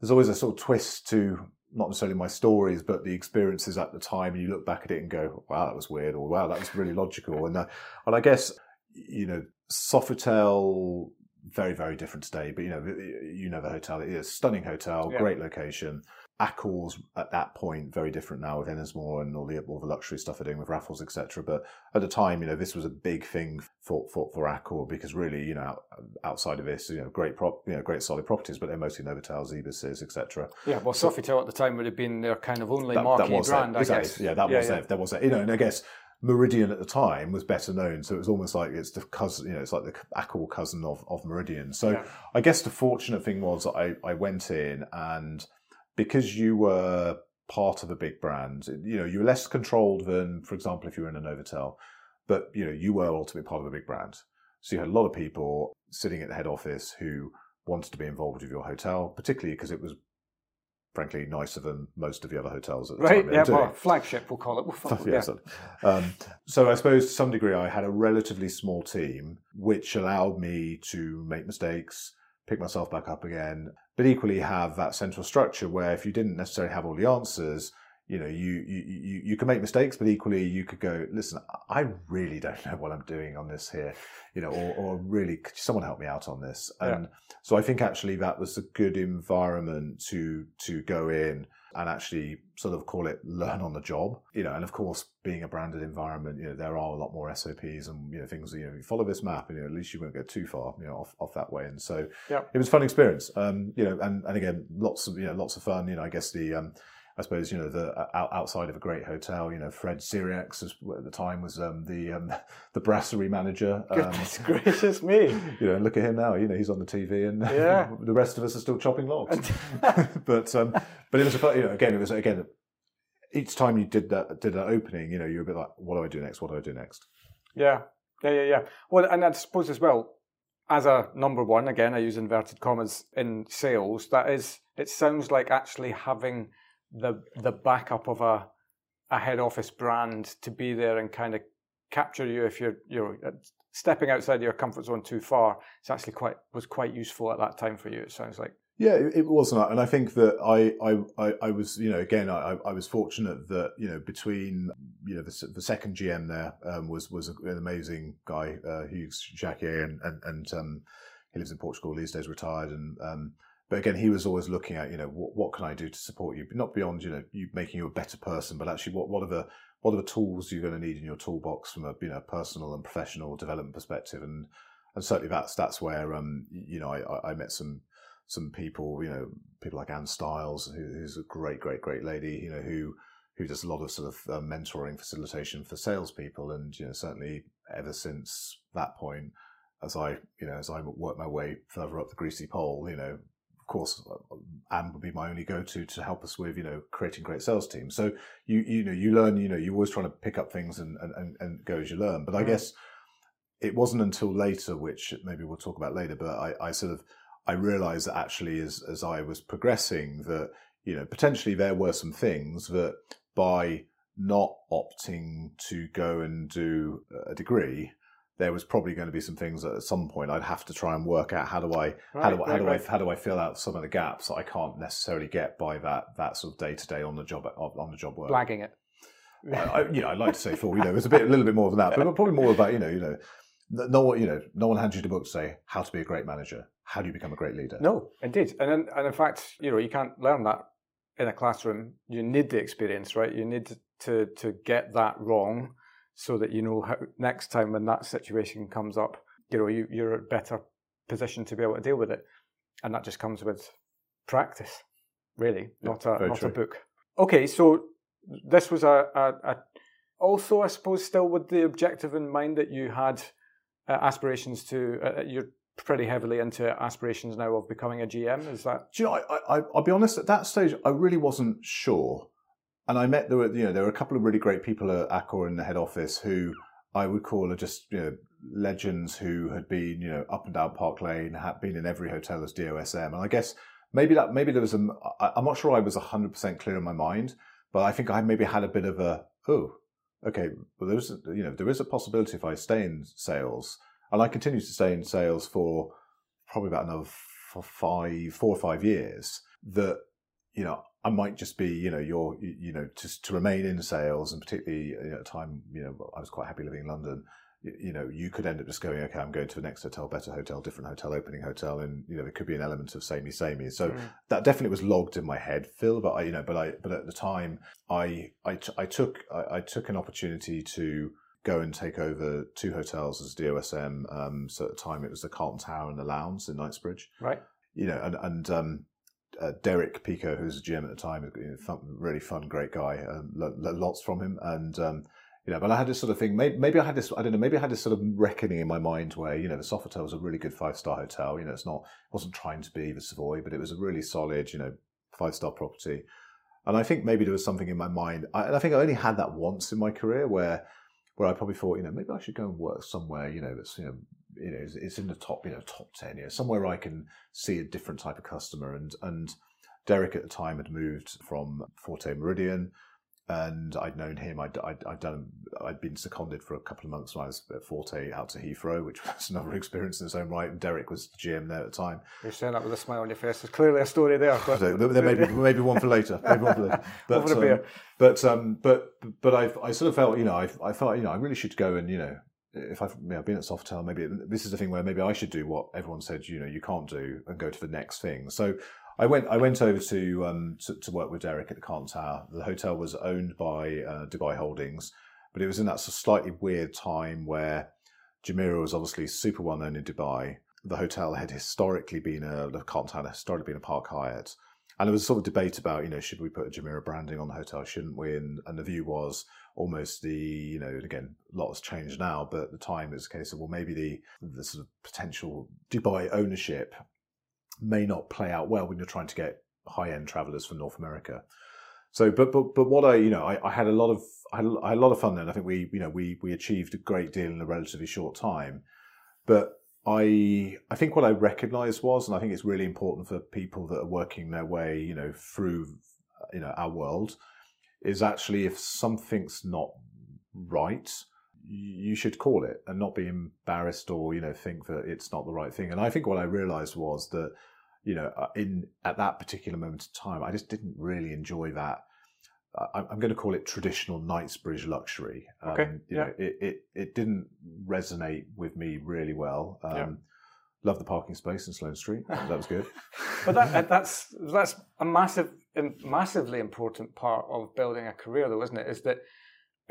B: there's always a sort of twist to not necessarily my stories, but the experiences at the time. And you look back at it and go, "Wow, that was weird," or "Wow, that was really logical." And uh, and I guess you know, Sofitel, very very different today. But you know, you know the hotel. It is a stunning hotel,
A: Yeah.
B: great location. Accors at that point very different now with Ennismore and all the all the luxury stuff they're doing with Raffles, etc. But at the time, you know, this was a big thing for for, for Accor because really, you know, outside of this, you know, great prop, you know, great solid properties, but they're mostly Novotels, Ibises, etc.
A: yeah, well, Sofitel at the time would have been their kind of only
B: That,
A: marquee
B: that
A: brand,
B: it.
A: I
B: exactly.
A: guess.
B: Yeah, that
A: Yeah,
B: was
A: yeah.
B: it. That was it. You know, and I guess Méridien at the time was better known, so it was almost like it's the cousin. You know, it's like the Accor cousin of of Méridien. So
A: Yeah.
B: I guess the fortunate thing was I I went in and because you were part of a big brand, you know, you were less controlled than, for example, if you were in a Novotel, but you know, you were ultimately part of a big brand. So you had a lot of people sitting at the head office who wanted to be involved with your hotel, particularly because it was, frankly, nicer than most of the other hotels at the
A: Right,
B: time. they
A: yeah, well, flagship, we'll call it. We'll fuck-
B: Yeah, so, um, so I suppose to some degree I had a relatively small team, which allowed me to make mistakes, pick myself back up again, but equally have that central structure where if you didn't necessarily have all the answers, you know, you you you, you can make mistakes, but equally you could go, listen, I really don't *laughs* know what I'm doing on this here, you know, or, or really, could someone help me out on this?
A: Yeah.
B: And so I think actually that was a good environment to to go in and actually sort of call it learn on the job, you know, and of course being a branded environment, you know, there are a lot more SOPs and, you know, things, you know, you follow this map and, you know, at least you won't go too far, you know, off, off that way. And so
A: Yeah.
B: it was a fun experience, um, you know, and, and again, lots of, you know, lots of fun, you know, I guess the, um, I suppose you know the uh, outside of a great hotel. You know, Fred Sirieix at the time was um, the um, *laughs* the brasserie manager. *laughs* Um,
A: Goodness *laughs* gracious me.
B: you know, look at him now. You know, he's on the TV, and
A: Yeah.
B: the rest of us are still chopping logs. but um, but it was a you know again it was again each time you did that did that opening, you know, you were a bit like, what do I do next? What do I do next?
A: Yeah, yeah, yeah, yeah. Well, and I suppose as well, as a number one, again, I use inverted commas in sales. That is, it sounds like actually having the the backup of a a head office brand to be there and kind of capture you if you're you're uh, stepping outside your comfort zone too far. It's actually quite was quite useful at that time for you. It sounds like.
B: Yeah, it, it wasn't, and I think that I, I, I, I was, you know, again, I, I was fortunate that you know between you know the, the second GM there um, was was an amazing guy, uh, Hughes Jacquier, and and, and um, he lives in Portugal these days, retired, and um, but again, he was always looking at you know what, what can I do to support you, not beyond you know you making you a better person, but actually what what are the what are the tools you're going to need in your toolbox from a you know personal and professional development perspective, and and certainly that's that's where um you know I, I- met some some people, you know, people like Anne Stiles, who, who's a great, great, great lady, you know, who who does a lot of sort of uh, mentoring, facilitation for salespeople, and you know, certainly ever since that point, as I, you know, as I work my way further up the greasy pole, you know, course, Anne would be my only go-to to help us with, you know, creating great sales teams. So you, you know, you learn, you know, you're always trying to pick up things and and, and, and go as you learn. But I
A: Mm.
B: guess it wasn't until later, which maybe we'll talk about later, but I, I sort of I realized that actually as as I was progressing that you know potentially there were some things that by not opting to go and do a degree there was probably going to be some things that at some point I'd have to try and work out how do I
A: Right,
B: how do, I- how do
A: right.
B: I how do I fill out some of the gaps that I can't necessarily get by that that sort of day to day on the job on the job work.
A: Blagging it.
B: I, I, you know, I'd like to say full. You know, it's a bit, a little bit more than that, but probably more about you know, you know, no one, you know, no one hands you the book to say how to be a great manager. How do you become a great leader?
A: No, indeed, and in, and in fact, you know, you can't learn that in a classroom. You need the experience, right? You need to to get that wrong, so that you know how next time when that situation comes up, you know, you, you're a better position to be able to deal with it, and that just comes with practice, really, not a not
B: true.
A: a book. Okay, so this was a, a, a also, I suppose, still with the objective in mind that you had uh, aspirations to. Uh, you're pretty heavily into aspirations now of becoming a GM. Is that
B: Do you know, I, I, I'll be honest. At that stage, I really wasn't sure, and I met there were you know there were a couple of really great people at Accor in the head office who I would call are just you know legends who had been you know up and down Park Lane, had been in every hotel as DOSM, and I guess maybe that maybe there was a I'm not sure I was hundred percent clear in my mind, but I think I maybe had a bit of a oh okay well there's you know there is a possibility if I stay in sales and I continue to stay in sales for probably about another five four or five years that you know I might just be you know your you know just to remain in sales and particularly at a time you know I was quite happy living in London you, you know you could end up just going okay I'm going to the next hotel better hotel different hotel opening hotel and you know there could be an element of samey samey so
A: Mm.
B: that definitely was logged in my head Phil but I you know but I but at the time I I, t- I took I, took, I took an opportunity to go and take over two hotels as DOSM um, so at the time it was the Carlton Tower and the Lounge in Knightsbridge
A: right?
B: you know, and and um, uh, Derek Pico, who was a GM at the time, you know, fun, really fun, great guy. Um, lo- lo- lots from him, and um, you know, but I had this sort of thing. Maybe, maybe I had this. I don't know. Maybe I had this sort of reckoning in my mind where you know, the Sofitel was a really good five star hotel. You know, it's not it wasn't trying to be the Savoy, but it was a really solid, you know, five star property. And I think maybe there was something in my mind. I, and I think I only had that once in my career where where I probably thought, you know, maybe I should go and work somewhere, you know, that's you know, you know, it's, it's in the top, you know, top ten, you know, somewhere I can see a different type of customer. And and Derek at the time had moved from Forte Méridien, and I'd known him. I'd, I'd, I'd done. I'd been seconded for a couple of months when I was at Forte out to Heathrow, which *laughs* was another experience in its own right. And Derek was the GM there at the time.
A: You're saying that with a smile on your face. There's clearly a story there. But *laughs*
B: So there may be maybe one for later. Maybe one for later. *laughs* But um, but um, but but I I sort of felt you know I I felt you know I really should go and you know if I've you know, been at Sofitel maybe this is the thing where maybe I should do what everyone said you know you can't do and go to the next thing. So I went I went over to um to, to work with Derek at the Carlton Tower. The hotel was owned by uh, Dubai Holdings, but it was in that sort of slightly weird time where Jumeirah was obviously super well known in Dubai. The hotel had historically been a the Carlton Tower had historically been a Park Hyatt. And there was a sort of debate about, you know, should we put a Jumeirah branding on the hotel, shouldn't we? And, and the view was almost the, you know, and again, a lot has changed now, but at the time was a case of, well, maybe the, the sort of potential Dubai ownership may not play out well when you're trying to get high end travelers from North America. So, but but but what I you know I, I had a lot of I had a lot of fun then. I think we you know we we achieved a great deal in a relatively short time, but I I think what I recognised was, and I think it's really important for people that are working their way you know through you know our world, is actually if something's not right, you should call it and not be embarrassed or you know think that it's not the right thing. And I think what I realised was that you know, uh, in at that particular moment of time, I just didn't really enjoy that. I- I'm going to call it traditional Knightsbridge luxury. Um,
A: Okay,
B: you
A: yeah.
B: know, it, it it didn't resonate with me really well. Um,
A: Yeah.
B: Love the parking space in Sloane Street. That was good. *laughs*
A: but that, that's that's a massive, massively important part of building a career, though, isn't it? Is that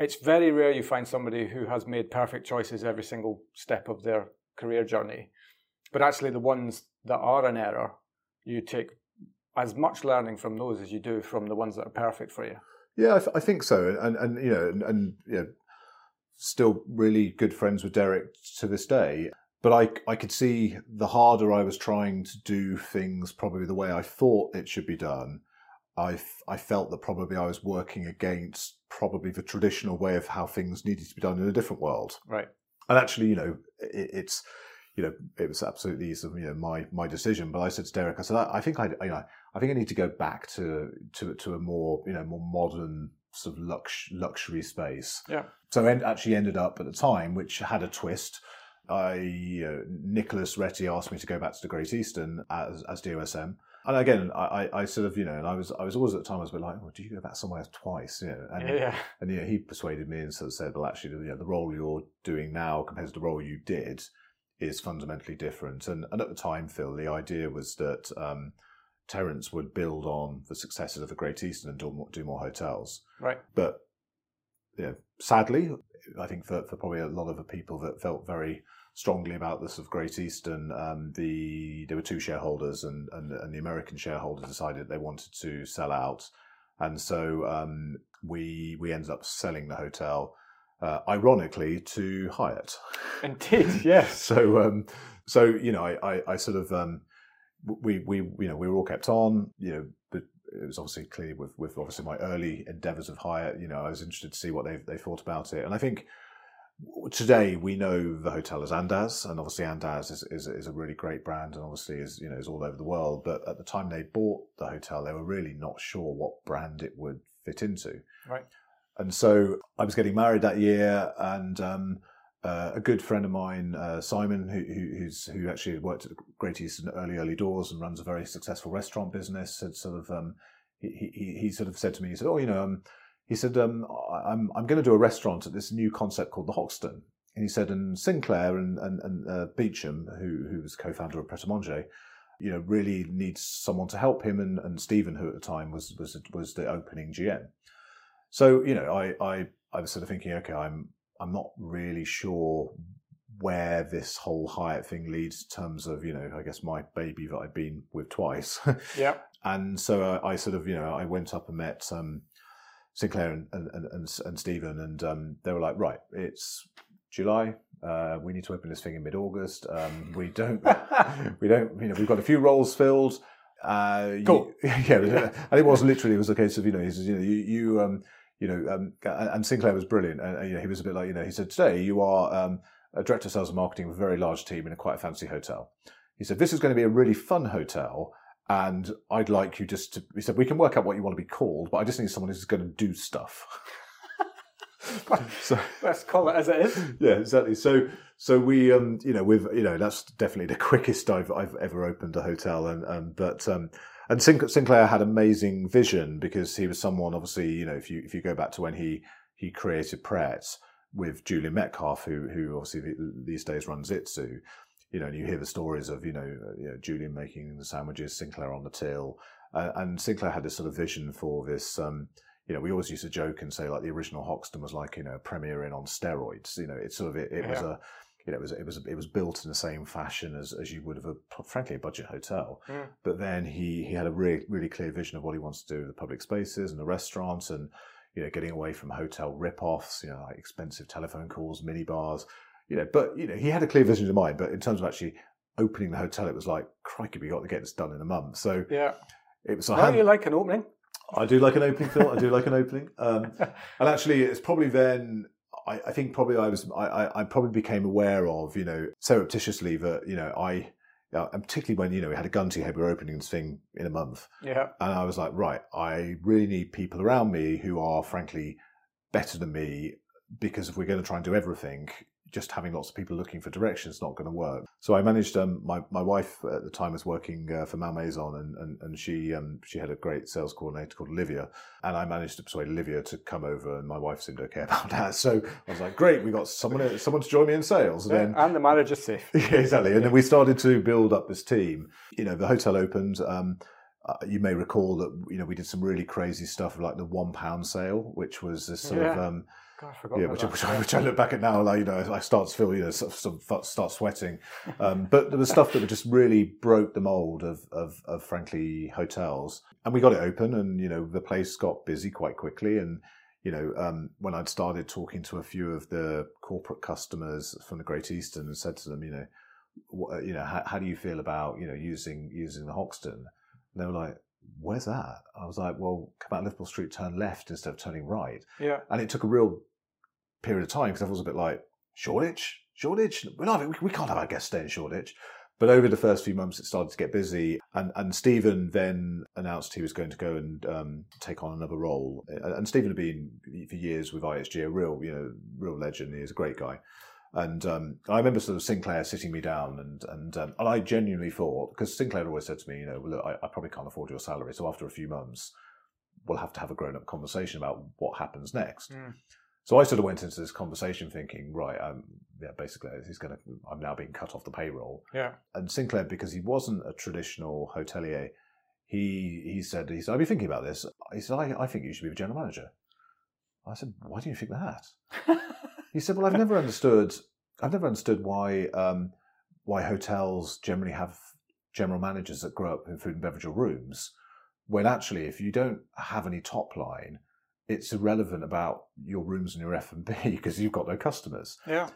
A: it's very rare you find somebody who has made perfect choices every single step of their career journey, but actually the ones that are in error, you take as much learning from those as you do from the ones that are perfect for you.
B: Yeah, I, th- I think so, and and you know, and, and you know, still really good friends with Derek to this day. But I I could see the harder I was trying to do things, probably the way I thought it should be done. I f- I felt that probably I was working against probably the traditional way of how things needed to be done in a different world.
A: Right.
B: And actually, you know, it, it's you know, it was absolutely sort of, you know my my decision. But I said to Derek, I said, I, I think I you know I think I need to go back to to to a more you know more modern sort of lux, luxury space.
A: Yeah.
B: So I actually ended up at the time, which had a twist. I you know, Nicholas Retty asked me to go back to the Great Eastern as, as DOSM. And again, I, I, sort of, you know, and I was, I was always at the time, I was a bit like, well, do you go back somewhere twice? You know, and,
A: yeah.
B: and, you know, he persuaded me and sort of said, well, actually, you know, the role you're doing now compared to the role you did is fundamentally different. And, and at the time, Phil, the idea was that, um, Terence would build on the successes of the Great Eastern and do more, do more hotels.
A: Right.
B: But, you know, sadly, I think for, for probably a lot of the people that felt very strongly about this of Great Eastern. Um, the there were two shareholders, and, and, and the American shareholders decided they wanted to sell out, and so um, we we ended up selling the hotel. Uh, ironically, to Hyatt. *laughs*
A: Indeed, *laughs* yes.
B: so, um, so you know, I, I, I sort of um, we we you know we were all kept on. You know, but it was obviously clear with with obviously my early endeavours of Hyatt. You know, I was interested to see what they they thought about it, and I think today we know the hotel as Andaz, and obviously Andaz is, is, is, a really great brand, and obviously is you know is all over the world. But at the time they bought the hotel, they were really not sure what brand it would fit into.
A: Right.
B: And so I was getting married that year, and um, uh, a good friend of mine, uh, Simon, who, who, who actually worked at Great Eastern early early doors and runs a very successful restaurant business, had sort of um, he, he, he sort of said to me, he said, "Oh, you know." Um, he said, um, I'm, I'm going to do a restaurant at this new concept called the Hoxton. And he said, and Sinclair and, and, and uh, Beecham, who, who was co-founder of Pret a Manger, you know, really needs someone to help him. And, and Stephen, who at the time was, was, was the opening GM. So, you know, I, I, I was sort of thinking, okay, I'm, I'm not really sure where this whole Hyatt thing leads in terms of, you know, I guess my baby that I've been with twice.
A: yeah. *laughs*
B: And so I, I, sort of, you know, I went up and met um, Sinclair and and, and, and Stephen, and um, they were like, right, it's July. Uh, we need to open this thing in mid-August. Um, we don't, *laughs* we don't, you know, we've got a few roles filled. Uh,
A: cool.
B: You, *laughs* yeah, and it was literally it was a case of you know you know you you um you know um and Sinclair was brilliant and you know he was a bit like you know he said today you are um a director of sales and marketing with a very large team in a quite fancy hotel. He said this is going to be a really fun hotel and I'd like you just to. He said we can work out what you want to be called, but I just need someone who's going to do stuff. *laughs*
A: so let's call it as it is.
B: Yeah, exactly. So so we um you know we've you know that's definitely the *laughs* quickest I've I've ever opened a hotel and um but um and Sinclair had amazing vision because he was someone obviously you know if you if you go back to when he he created Pret with Julian Metcalfe who who obviously these days runs Itsu you know, and you hear the stories of, you know, you know Julian making the sandwiches, Sinclair on the till. Uh, and Sinclair had this sort of vision for this, um, you know, we always used to joke and say like the original Hoxton was like, you know, Premier Inn on steroids. You know, it's sort of, it, it yeah. was a, you know, it was it was it was built in the same fashion as, as you would have a frankly a budget hotel. Mm. But then he he had a really really clear vision of what he wants to do with the public spaces and the restaurants and you know getting away from hotel rip-offs, you know, like expensive telephone calls, mini bars you know, but you know, he had a clear vision in mind. But in terms of actually opening the hotel, it was like, crikey, we got to get this done in a month. So
A: yeah,
B: it was.
A: Do you like an opening?
B: I do like an opening, Phil. I do like an opening. Um, *laughs* and actually, it's probably then. I, I think probably I was. I, I probably became aware of you know surreptitiously that you know I. Yeah, and particularly when you know we had a gun to your head, we were opening this thing in a month.
A: Yeah,
B: and I was like, right, I really need people around me who are frankly better than me because if we're going to try and do everything, just having lots of people looking for direction is not going to work. So I managed. Um, my my wife at the time was working uh, for Malmaison, and and, and she um, she had a great sales coordinator called Olivia, and I managed to persuade Olivia to come over, and my wife seemed okay about *laughs* that. So I was like, great, we got someone someone to join me in sales,
A: and, yeah, then, and the manager safe. *laughs*
B: yeah, exactly. And then we started to build up this team. You know, the hotel opened. Um, uh, you may recall that you know we did some really crazy stuff like the one pound sale, which was this sort
A: yeah.
B: of um,
A: God, I
B: yeah, which, which, I, which, I look back at now, like you know, I start to feel you know, start sweating. Um, *laughs* but there was stuff that just really broke the mold of, of, of, frankly, hotels. And we got it open, and you know, the place got busy quite quickly. And you know, um, when I'd started talking to a few of the corporate customers from the Great Eastern, and said to them, you know, what, you know, how, how do you feel about you know using using the Hoxton? And they were like, where's that? I was like, well, come out Liverpool Street, turn left instead of turning right.
A: Yeah.
B: And it took a real period of time because I was a bit like Shoreditch, Shoreditch. We, we can't have our guests stay in Shoreditch. But over the first few months, it started to get busy, and and Stephen then announced he was going to go and um, take on another role. And Stephen had been for years with IHG, a real you know real legend. He's a great guy. And um, I remember sort of Sinclair sitting me down, and and um, and I genuinely thought because Sinclair had always said to me, you know, look, I, I probably can't afford your salary, so after a few months, we'll have to have a grown up conversation about what happens next.
A: Mm.
B: So I sort of went into this conversation thinking, right, um, yeah, basically he's going to, I'm now being cut off the payroll.
A: Yeah.
B: And Sinclair, because he wasn't a traditional hotelier, he he said, he said, I've been thinking about this. He said, I, I think you should be the general manager. I said, why do you think that? *laughs* he said, well, I've never understood, I've never understood why um, why hotels generally have general managers that grow up in food and beverage or rooms, when actually, if you don't have any top line, it's irrelevant about your rooms and your F and B *laughs* because you've got no customers.
A: Yeah.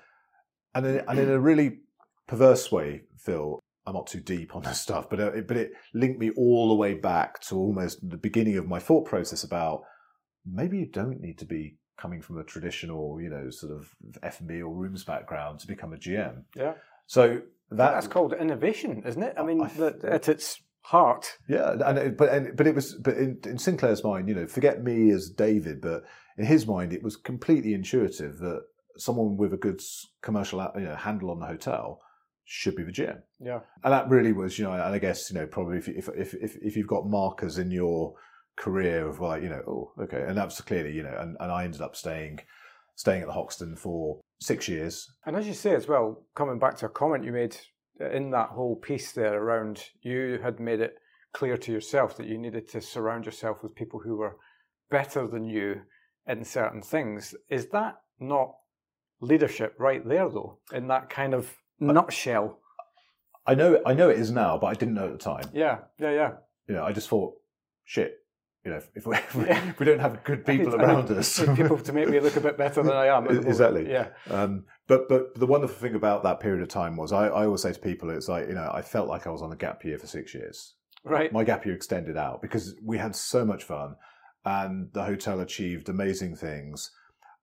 B: And in, and in a really perverse way, Phil, I'm not too deep on this *laughs* stuff, but uh, it, but it linked me all the way back to almost the beginning of my thought process about maybe you don't need to be coming from a traditional, you know, sort of F and B or rooms background to become a GM.
A: Yeah.
B: So that,
A: That's called innovation, isn't it? I mean,
B: I-
A: that at its heart.
B: Yeah, and it, but and, but it was but in, in Sinclair's mind, you know, forget me as David, but in his mind, it was completely intuitive that someone with a good commercial uh, you know, handle on the hotel should be the GM,
A: Yeah.
B: and that really was you know, and I guess you know probably if if if if, if you've got markers in your career of like you know oh okay, and that's clearly you know, and, and I ended up staying staying at the Hoxton for six years.
A: And as you say as well, coming back to a comment you made in that whole piece there around you had made it clear to yourself that you needed to surround yourself with people who were better than you in certain things. Is that not leadership right there though, in that kind of nutshell?
B: I know I know it is now, but I didn't know at the time.
A: Yeah, yeah, yeah.
B: you know, I just thought, shit, you know, if we, *laughs* if we,
A: Yeah.
B: we don't have good *laughs* people
A: need-
B: around
A: need-
B: us.
A: people to make me look a bit better than I am. *laughs*
B: Exactly.
A: Yeah.
B: Um, but but the wonderful thing about that period of time was I, I always say to people, it's like you know, I felt like I was on a gap year for six years.
A: Right.
B: My gap year extended out because we had so much fun, and the hotel achieved amazing things.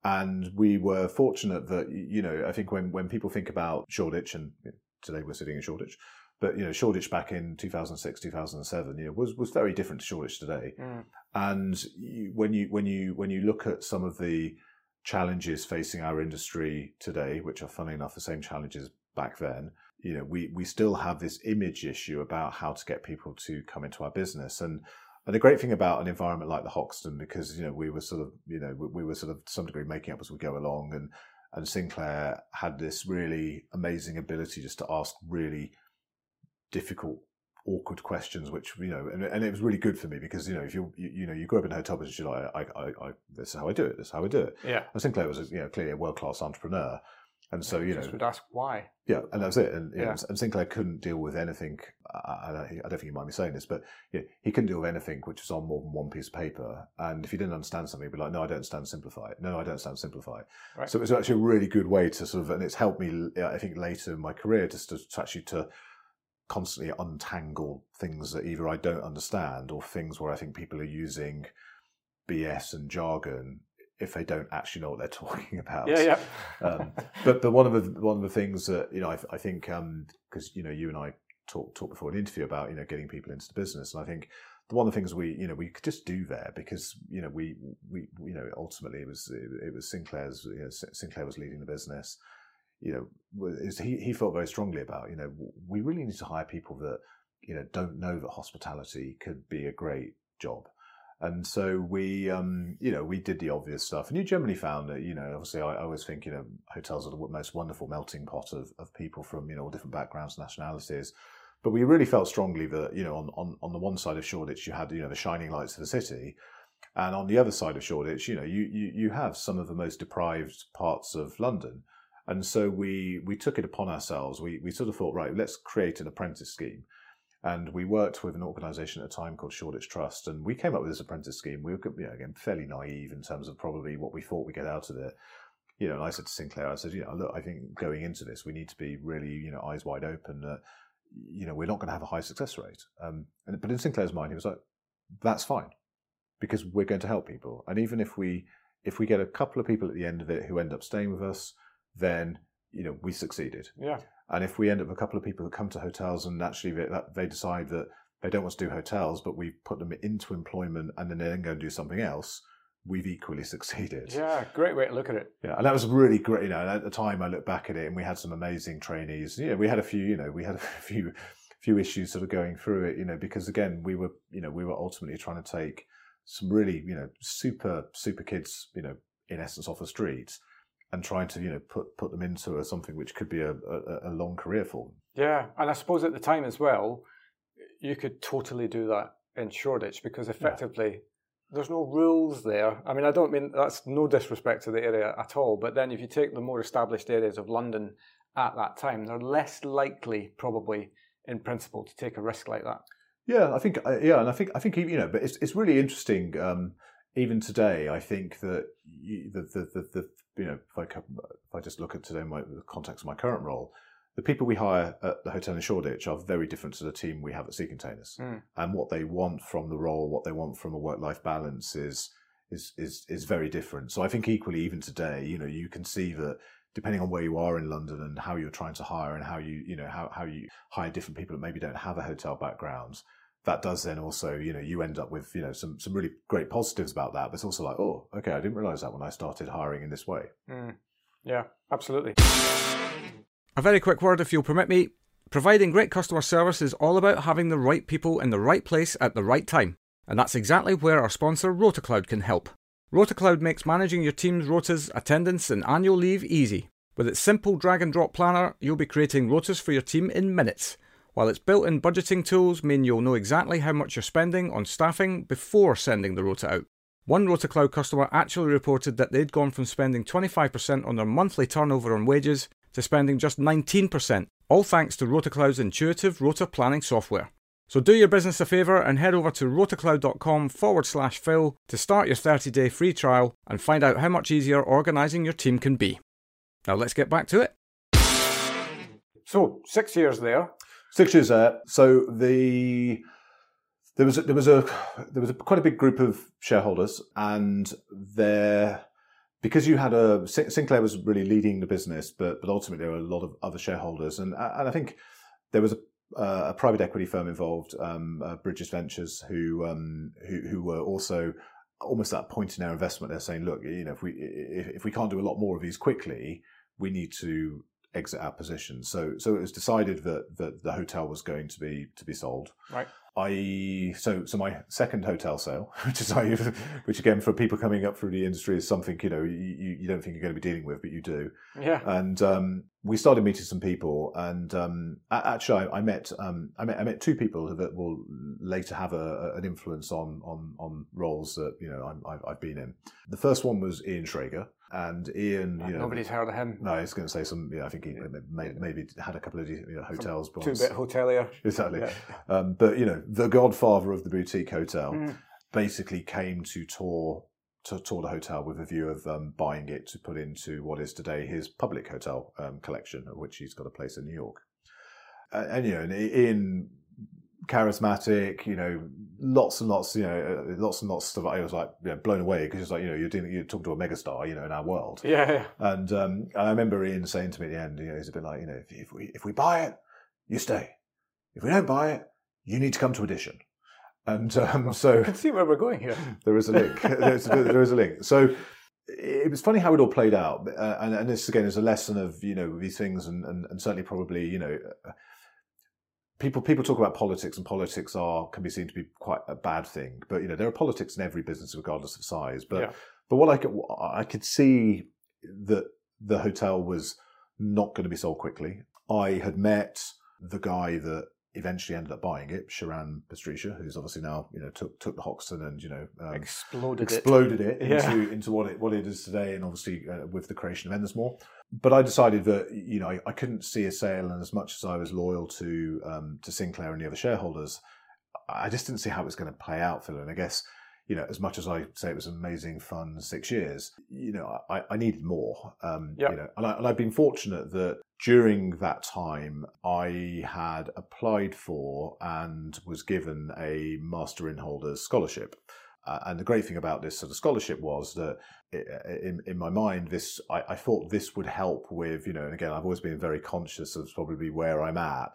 B: And we were fortunate that you know I think when when people think about Shoreditch and today we're sitting in Shoreditch, but you know Shoreditch back in 2006 2007 you know was was very different to Shoreditch today.
A: Mm.
B: And you, when you when you when you look at some of the challenges facing our industry today, which are funny enough the same challenges back then, you know, we we still have this image issue about how to get people to come into our business. And and the great thing about an environment like the Hoxton, because you know we were sort of you know we, we were sort of some degree making up as we go along, and and Sinclair had this really amazing ability just to ask really difficult awkward questions, which you know, and, and it was really good for me because you know, if you you, you know, you grew up in a hotel business, you're like, I, I, I, this is how I do it. This is how I do it.
A: Yeah.
B: And Sinclair was, you know, clearly a world class entrepreneur, and so you know,
A: Just would ask why.
B: yeah, and that was it. And, you know, and Sinclair couldn't deal with anything. I, I, don't- I don't think you mind me saying this, but yeah, he couldn't deal with anything which was on more than one piece of paper. And if he didn't understand something, he'd be like, "No, I don't understand. Simplify it. No, I don't understand. Simplify." it."
A: Right.
B: So it was actually a really good way to sort of, and it's helped me. I think later in my career just to, to actually to constantly untangle things that either I don't understand or things where I think people are using BS and jargon if they don't actually know what they're *laughs* talking about.
A: Yeah, yeah.
B: Um, but but one of the one of the things that you know I, I think because you know you and I talked talked before an interview about you know getting people into the business, and I think the one of the things we you know we could just do there because you know we we you know ultimately it was it was Sinclair's you know, Sinclair was leading the business. You know, he he felt very strongly about you know we really need to hire people that you know don't know that hospitality could be a great job. And so we, um, you know, we did the obvious stuff, and you generally found that, you know, obviously, I, I always think, you know, hotels are the most wonderful melting pot of, of people from, you know, all different backgrounds, nationalities. But we really felt strongly that, you know, on, on, on the one side of Shoreditch, you had, you know, the shining lights of the city, and on the other side of Shoreditch, you know, you you, you have some of the most deprived parts of London. And so we we took it upon ourselves. We we sort of thought, right, let's create an apprentice scheme. And we worked with an organisation at a time called Shoreditch Trust, and we came up with this apprentice scheme. We were, you know, again, fairly naive in terms of probably what we thought we get out of it. You know, and I said to Sinclair, I said, you know, look, I think going into this, we need to be really, you know, eyes wide open. That, you know, we're not going to have a high success rate. Um, and, but in Sinclair's mind, he was like, that's fine, because we're going to help people. And even if we if we get a couple of people at the end of it who end up staying with us, then you know we succeeded.
A: Yeah.
B: And if we end up with a couple of people who come to hotels and actually they, they decide that they don't want to do hotels, but we put them into employment and then they then go and do something else, we've equally *laughs* succeeded.
A: Yeah, great way to look at it.
B: Yeah, and that was really great. You know, at the time I look back at it, and we had some amazing trainees. Yeah, we had a few. You know, we had *laughs* a few few issues sort of going through it. You know, because again, we were you know we were ultimately trying to take some really you know super super kids. You know, in essence, off the streets. And trying to, you know, put put them into a, something which could be a, a, a long career for them.
A: Yeah, and I suppose at the time as well, you could totally do that in Shoreditch because effectively yeah. there's no rules there. I mean, I don't mean that's no disrespect to the area at all, but then if you take the more established areas of London at that time, they're less likely, probably in principle, to take a risk like that.
B: Yeah, I think uh, yeah, and I think I think you know, but it's it's really interesting. Um, even today, I think that you, the, the, the the you know if I if I just look at today my the context of my current role, the people we hire at the hotel in Shoreditch are very different to the team we have at Sea Containers. Mm. And what they want from the role, what they want from a work life balance is, is is is very different. So I think equally, even today, you know, you can see that depending on where you are in London and how you're trying to hire and how you you know how how you hire different people that maybe don't have a hotel background. That does then also, you know, you end up with, you know, some, some really great positives about that. But it's also like, oh, okay, I didn't realize that when I started hiring in this way.
A: Mm. Yeah, absolutely.
D: A very quick word, if you'll permit me. Providing great customer service is all about having the right people in the right place at the right time, and that's exactly where our sponsor RotaCloud can help. RotaCloud makes managing your team's rotas, attendance, and annual leave easy. With its simple drag and drop planner, you'll be creating rotas for your team in minutes, while its built in budgeting tools mean you'll know exactly how much you're spending on staffing before sending the rota out. One RotaCloud customer actually reported that they'd gone from spending 25% on their monthly turnover on wages to spending just 19%, all thanks to RotaCloud's intuitive rota planning software. So do your business a favour and head over to rotacloud.com forward slash Phil to start your 30 day free trial and find out how much easier organising your team can be. Now let's get back to it.
A: So, six years there.
B: Six years there. So the there was a, there was a there was a, quite a big group of shareholders, and there because you had a Sinclair was really leading the business, but but ultimately there were a lot of other shareholders, and and I think there was a, a private equity firm involved, um, uh, Bridges Ventures, who um, who who were also almost at that point in our investment. They're saying, look, you know, if we if, if we can't do a lot more of these quickly, we need to exit our position. So so it was decided that that the hotel was going to be to be sold.
A: Right.
B: I so so my second hotel sale, *laughs* which is I, *laughs* which again for people coming up through the industry is something you know you, you don't think you're going to be dealing with, but you do.
A: Yeah.
B: And um, we started meeting some people, and um, actually I, I met um, I met I met two people that will later have a, an influence on on on roles that you know i have been in. The first one was Ian Schrager, and Ian, you know,
A: nobody's heard of him.
B: No, I was going to say some. Yeah, I think he may, maybe had a couple of you know, hotels.
A: Two bit hotelier,
B: exactly. Yeah. Um, but you know, the godfather of the boutique hotel mm. basically came to tour to tour the hotel with a view of um, buying it to put into what is today his public hotel um, collection, of which he's got a place in New York. Uh, and you know, Ian charismatic, you know, lots and lots, you know, uh, lots and lots of stuff. I was like you know, blown away because it's like, you know, you're dealing, you're talking to a megastar, you know, in our world.
A: Yeah. yeah.
B: And, um, I remember Ian saying to me at the end, you know, he's a bit like, you know, if, if, we, if we buy it, you stay. If we don't buy it, you need to come to audition. And, um, so.
A: I can see where we're going here. *laughs*
B: There is a link. *laughs* There's, there is a link. So, it was funny how it all played out, uh, and, and, this again is a lesson of you know these things, and, and, and certainly probably you know people people talk about politics, and politics are can be seen to be quite a bad thing. But you know, there are politics in every business, regardless of size. But yeah. but what I could I could see that the hotel was not going to be sold quickly. I had met the guy that eventually ended up buying it, Sharan Pasricha, who's obviously now you know took took the Hoxton and you know
A: um, exploded
B: exploded
A: it, *laughs*
B: it into yeah. into what it what it is today, and obviously uh, with the creation of Ennismore. But I decided that you know I, couldn't see a sale, and as much as I was loyal to um, to Sinclair and the other shareholders, I just didn't see how it was going to play out, Phil. And I guess you know, as much as I say it was amazing fun six years, you know, I, I needed more. Um, yep. You know, and, I, and I've been fortunate that during that time I had applied for and was given a Master Innholders scholarship. Uh, and the great thing about this sort of scholarship was that in, in my mind, this I, I, thought this would help with, you know, and again, I've always been very conscious of probably where I'm at.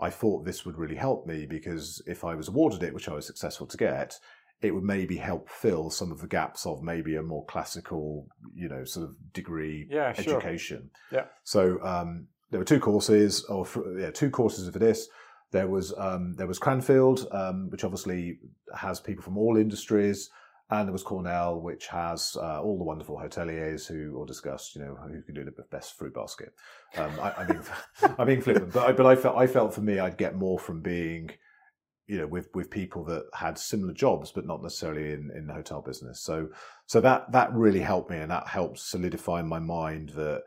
B: I thought this would really help me because if I was awarded it, which I was successful to get, it would maybe help fill some of the gaps of maybe a more classical, you know, sort of degree
A: Yeah, sure.
B: education.
A: Yeah.
B: So um, there were two courses, or yeah, two courses for this. There was um, there was Cranfield, um, which obviously has people from all industries, and there was Cornell, which has uh, all the wonderful hoteliers who all discussed, you know, who can do the best fruit basket. Um, I, I mean, *laughs* I'm being flippant, but I, but I felt I felt for me I'd get more from being, you know, with with people that had similar jobs, but not necessarily in in the hotel business. So so that that really helped me, and that helped solidify in my mind that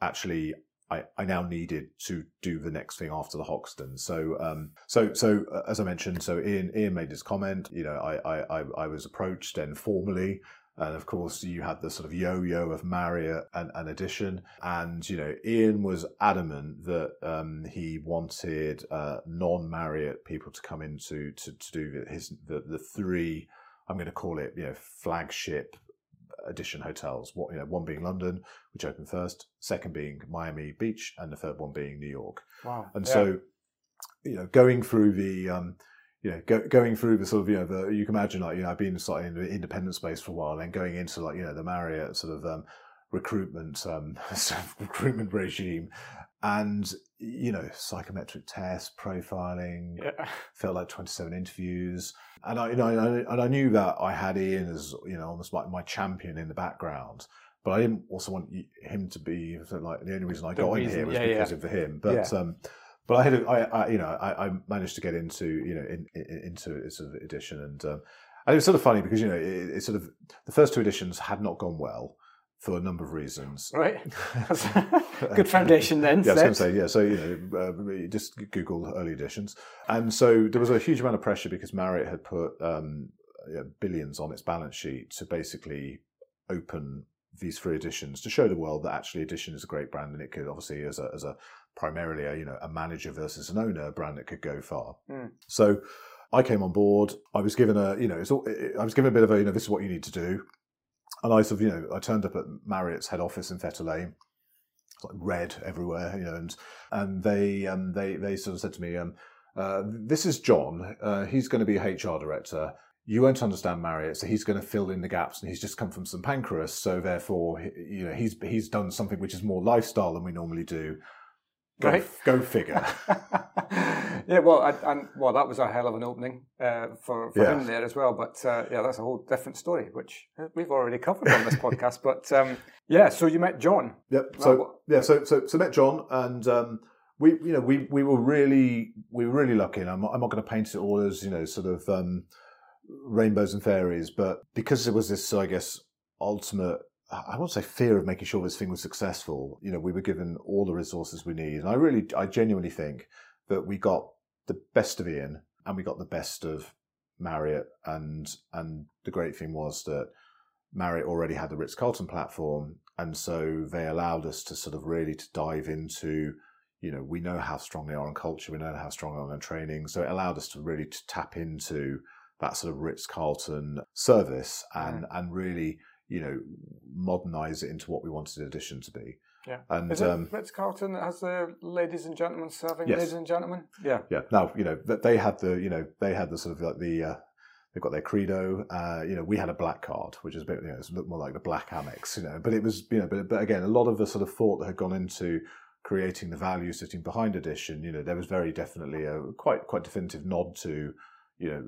B: actually I, I now needed to do the next thing after the Hoxton. So, um, so, so uh, as I mentioned, so Ian, Ian made his comment. You know, I, I, I, was approached then formally, and of course, you had the sort of yo-yo of Marriott and, and Edition, and you know, Ian was adamant that um, he wanted uh, non-Marriott people to come into to, to do his the, the three. I'm going to call it, you know, flagship edition hotels. What you know, one being London, which opened first, second being Miami Beach, and the third one being New York.
A: Wow.
B: And
A: Yeah.
B: so, you know, going through the, um, you know, go, going through the sort of, you know, the you can imagine like you know, I've been sort of in the independent space for a while, and going into like you know the Marriott sort of um, recruitment um, *laughs* recruitment regime, and you know psychometric tests, profiling,
A: Yeah.
B: felt like 27 interviews. And I, you know, and I, knew that I had Ian as you know almost like my champion in the background but I didn't also want him to be like the only reason I
A: The
B: got in here was
A: yeah,
B: because
A: yeah.
B: of him. But um but I had a, I, I you know I, I managed to get into you know in, in, into a sort of edition. And um, and it was sort of funny because you know it, it sort of the first two editions had not gone well for a number of reasons
A: Right. *laughs* *laughs* Good foundation then.
B: yeah, I was going to say, yeah. So you know, uh, just Google early editions, and so there was a huge amount of pressure because Marriott had put um, yeah, billions on its balance sheet to basically open these three editions to show the world that actually edition is a great brand and it could obviously as a as a primarily a you know a manager versus an owner brand that could go far.
A: Mm.
B: So I came on board. I was given a you know it's all, I was given a bit of a you know this is what you need to do, and I sort of you know I turned up at Marriott's head office in Fetter Lane like red everywhere, you know, and and they um, they they sort of said to me, um, uh, "This is John. Uh, he's going to be HR director. You won't understand Marriott, so he's going to fill in the gaps, and he's just come from St Pancras, so therefore, you know, he's he's done something which is more lifestyle than we normally do. Go,
A: Right.
B: go figure. *laughs*
A: yeah, well, I, and well, that was a hell of an opening uh, for, for
B: Yeah.
A: him there as well. But uh, yeah, that's a whole different story, which uh, we've already covered on this *laughs* podcast. But um, yeah, so you met John.
B: Yep. So
A: what-
B: yeah. So so so met John, and um, we you know we we were really we were really lucky. And I'm not, I'm not going to paint it all as you know sort of um, rainbows and fairies, but because it was this I guess ultimate. I won't say fear of making sure this thing was successful. You know, we were given all the resources we need, and I really, I genuinely think that we got the best of Ian and we got the best of Marriott, and and the great thing was that Marriott already had the Ritz Carlton platform, and so they allowed us to sort of really to dive into, you know, we know how strong they are on culture, we know how strong they are on training, so it allowed us to really to tap into that sort of Ritz Carlton service and mm. and really, you know, modernize it into what we wanted Edition to be.
A: Yeah.
B: and
A: Is it
B: um,
A: Ritz Carlton that has the ladies and gentlemen serving
B: Yes.
A: ladies and gentlemen? Yeah.
B: yeah. Now you know that they had the you know they had the sort of like the. Uh, They've got their credo. Uh, you know, we had a black card, which is a bit, you know, it's a bit more like the black Amex, you know. But it was, you know, but, but again, a lot of the sort of thought that had gone into creating the value sitting behind edition. You know, there was very definitely a quite quite definitive nod to, you know,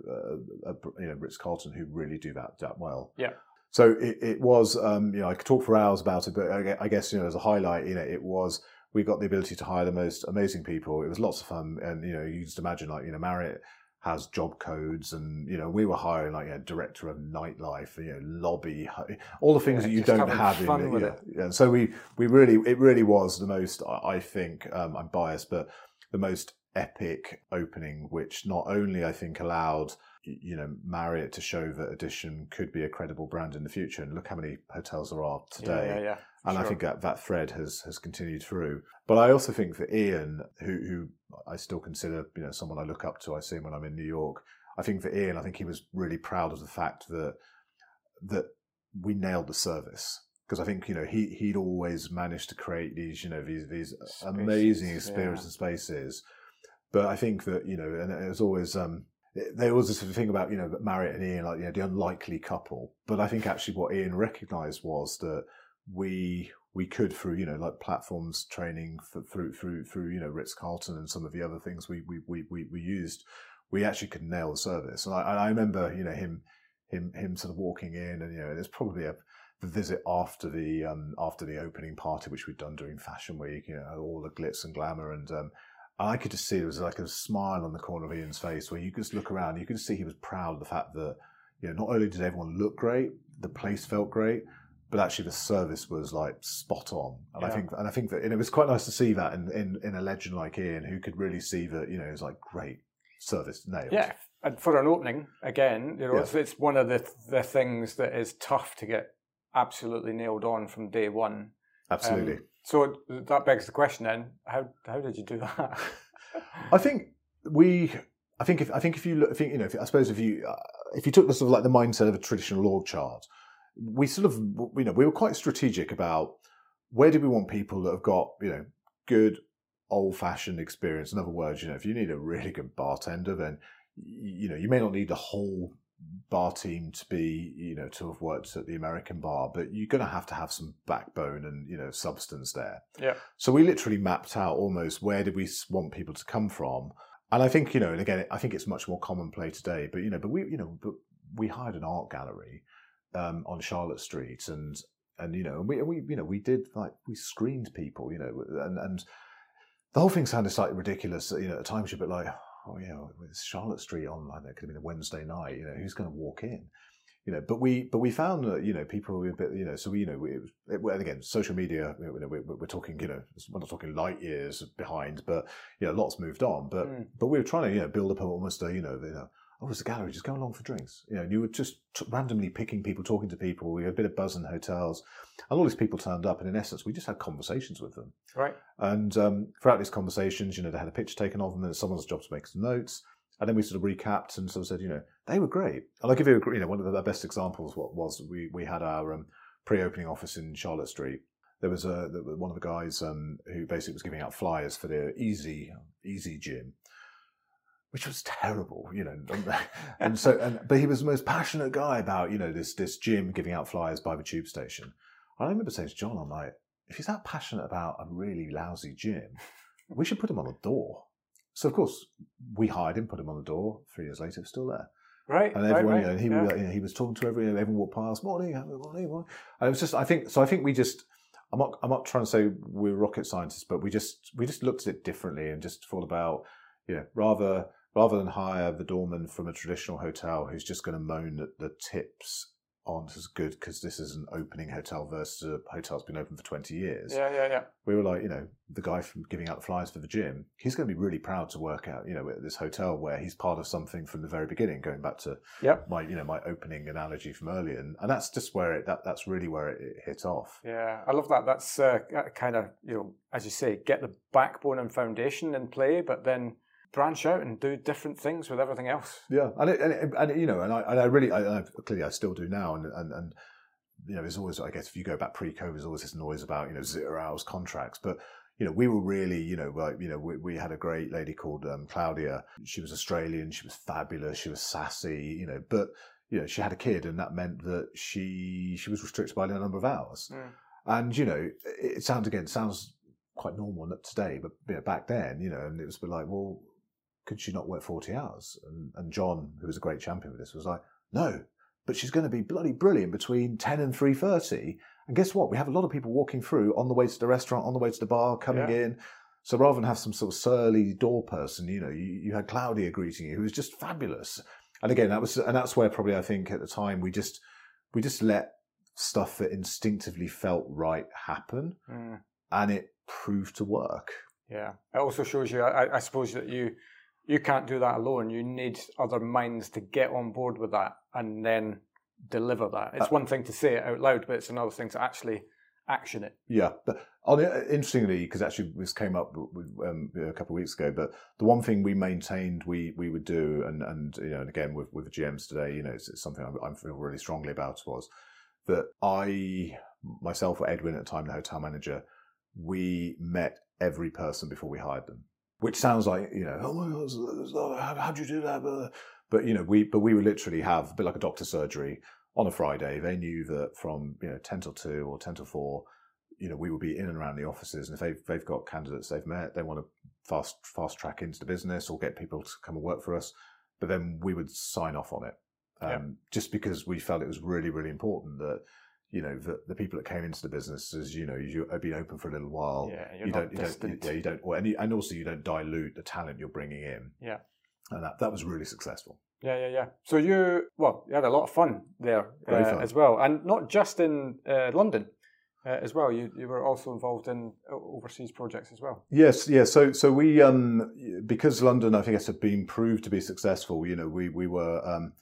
B: uh, uh, you know, Ritz Carlton who really do that that well.
A: Yeah.
B: So it, it was, um, you know, I could talk for hours about it, but I guess you know, as a highlight, you know, it was we got the ability to hire the most amazing people. It was lots of fun, and you know, you just imagine like you know, Marriott has job codes, and you know, we were hiring like a director of nightlife, you know, lobby, all the things
A: Yeah,
B: that you don't have in
A: with
B: yeah,
A: it.
B: yeah. So we we really it really was the most I think um, I'm biased, but the most epic opening, which not only I think allowed you know Marriott to show that Edition could be a credible brand in the future, and look how many hotels there are today.
A: Yeah, yeah, yeah.
B: And I think that that thread has has continued through. But I also think for Ian, who who I still consider you know someone I look up to, I see him when I'm in New York. I think for Ian, I think he was really proud of the fact that that we nailed the service because I think you know he he'd always managed to create these you know these these amazing
A: Spaces,
B: experiences
A: yeah.
B: and spaces. But I think that you know, and it was always um, there was this thing about you know Marriott and Ian like you know the unlikely couple, but I think actually what Ian recognised was that we we could through you know like platforms training for, through through through you know Ritz Carlton and some of the other things we we we we, we used, we actually could nail the service. And I, I remember you know him him him sort of walking in and you know there's probably a the visit after the um, after the opening party, which we'd done during Fashion Week, you know, all the glitz and glamour, and um, I could just see there was like a smile on the corner of Ian's face where you could just look around, you could see he was proud of the fact that you know not only did everyone look great, the place felt great, but actually the service was like spot on. And yeah. I think and I think that and it was quite nice to see that in, in in a legend like Ian who could really see that you know it was like great service nailed.
A: Yeah, and for an opening again, you know, yeah. it's, it's one of the the things that is tough to get absolutely nailed on from day one.
B: Absolutely. Um,
A: so that begs the question then: how how did you do that?
B: I think we. I think if I think if you look, if you, you know, if, I suppose if you uh, if you took the sort of like the mindset of a traditional org chart, we sort of you know we were quite strategic about where do we want people that have got you know good old fashioned experience. In other words, you know, if you need a really good bartender, then you know you may not need the whole bar team to be, you know, to have worked at the American bar, but you're going to have to have some backbone and, you know, substance there.
A: Yeah.
B: So we literally mapped out almost where did we want people to come from. And I think, you know, and again, I think it's much more commonplace today, but, you know, but we, you know, but we hired an art gallery um, on Charlotte Street and, and, you know, and we, we, you know, we did like, we screened people, you know, and, and the whole thing sounded slightly ridiculous, you know, at times you're a bit like, oh yeah, with Charlotte Street on, I know, it could have been a Wednesday night. You know, who's going to walk in? You know, but we but we found that you know people were a bit you know so we you know we, it, and again social media you know, we're, we're, talking you know we're not talking light years behind but you know lots moved on but mm. but we were trying to you know build up almost a you know, you know oh, it's a gallery, just go along for drinks. You know, you were just t- randomly picking people, talking to people. We had a bit of buzz in hotels, and all these people turned up. And in essence, we just had conversations with them.
A: Right.
B: And um, throughout these conversations, you know, they had a picture taken of them, and it's someone's job to make some notes. And then we sort of recapped and sort of said, you know, they were great. And I'll give you, a, you know, one of the best examples. What was we we had our um, pre-opening office in Charlotte Street. There was a one of the guys um, who basically was giving out flyers for the Easy Easy Gym, which was terrible, you know. *laughs* And, *laughs* so, and, but he was the most passionate guy about, you know, this this gym giving out flyers by the tube station. I remember saying to John, I'm like, if he's that passionate about a really lousy gym, we should put him on the door. So of course we hired him, put him on the door. Three years later, still there.
A: Right,
B: and everyone,
A: right,
B: right. You know, he, yeah. you know, he was talking to everyone. Everyone walked past, morning, morning, morning. And it was just, I think, so I think we just, I'm not, I'm not trying to say we're rocket scientists, but we just, we just looked at it differently and just thought about, you know, rather rather than hire the doorman from a traditional hotel who's just going to moan that the tips aren't as good because this is an opening hotel versus a hotel that's been open for 20 years.
A: Yeah, yeah, yeah.
B: We were like, you know, the guy from giving out the flyers for the gym, he's going to be really proud to work out, you know, at this hotel where he's part of something from the very beginning, going back to
A: yep.
B: my, you know, my opening analogy from earlier. And, and that's just where it, that, that's really where it, it hit off.
A: Yeah, I love that. That's uh, kind of, you know, as you say, get the backbone and foundation in play, but then branch out and do different things with everything else.
B: Yeah, and it, and, it, and you know, and I, and I really, I, I, clearly, I still do now, and and and you know, there's always, I guess, if you go back pre-COVID, there's always this noise about you know zero hours contracts, but you know, we were really, you know, like, you know, we, we had a great lady called um, Claudia. She was Australian. She was fabulous. She was sassy, you know, but, you know, she had a kid and that meant that she, she was restricted by the number of hours. Mm. And, you know, it sounds, again, sounds quite normal today, but you know, back then, you know, and it was like, well, could she not work 40 hours? And, and John, who was a great champion for this, was like, no, but she's going to be bloody brilliant between 10 and 3.30. And guess what? We have a lot of people walking through on the way to the restaurant, on the way to the bar, coming yeah. in. So rather than have some sort of surly door person, you know, you, you had Claudia greeting you, who was just fabulous. And again, that was, and that's where probably I think at the time we just, we just let stuff that instinctively felt right happen. Mm. And it proved to work.
A: Yeah. It also shows you, I, I suppose that you, you can't do that alone. You need other minds to get on board with that and then deliver that. It's uh, one thing to say it out loud, but it's another thing to actually action it.
B: Yeah, but on interestingly, because actually this came up um, a couple of weeks ago, but the one thing we maintained we we would do, and and you know, and again with with the GMs today, you know, it's, it's something I, I feel really strongly about was that I myself or Edwin at the time, the hotel manager, we met every person before we hired them which sounds like you know, oh my god, how, how'd you do that? But, you know, we but we would literally have a bit like a doctor's surgery on a Friday. They knew that from you know ten till two or ten till four, you know, we would be in and around the offices, and if they've they've got candidates they've met, they want to fast fast track into the business or get people to come and work for us. But then we would sign off on it, um, yeah. just because we felt it was really really important that you know the, the people that came into the business as you know you have been open for a little while
A: yeah
B: you don't you don't you, yeah you don't or any and also you don't dilute the talent you're bringing in
A: yeah
B: and that that was really successful
A: yeah yeah yeah so you well you had a lot of fun there uh, fun. as well and not just in uh, london uh, as well. You you were also involved in uh, overseas projects as well.
B: Yes, yeah. So so we um because London I think has been proved to be successful. You know we we were um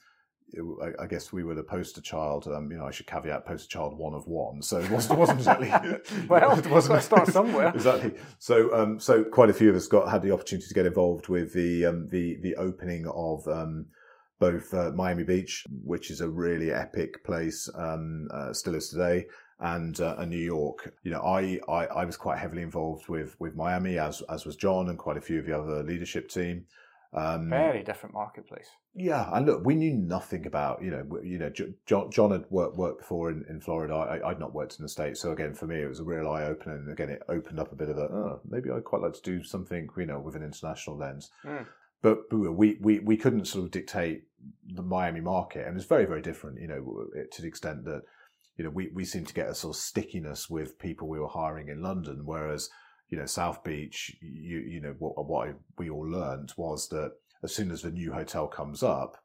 B: I, guess we were the poster child. Um, you know, I should caveat poster child one of one. So it wasn't, it wasn't exactly. *laughs* *laughs*
A: well, it wasn't start somewhere. *laughs*
B: exactly. So, um, so quite a few of us got had the opportunity to get involved with the um, the the opening of um, both uh, Miami Beach, which is a really epic place, um, uh, still is today, and uh, New York. You know, I, I I was quite heavily involved with with Miami, as as was John and quite a few of the other leadership team.
A: Um, Very different marketplace.
B: Yeah, and look, we knew nothing about you know you know John, John had worked worked before in, in Florida. I, would not worked in the states, so again for me it was a real eye opener. And again, it opened up a bit of a oh, maybe I'd quite like to do something you know with an international lens. Mm. But, but we, we we couldn't sort of dictate the Miami market, and it's very very different. You know, to the extent that you know we we seem to get a sort of stickiness with people we were hiring in London, whereas you know, South Beach, you, you know, what, what we all learned was that as soon as the new hotel comes up,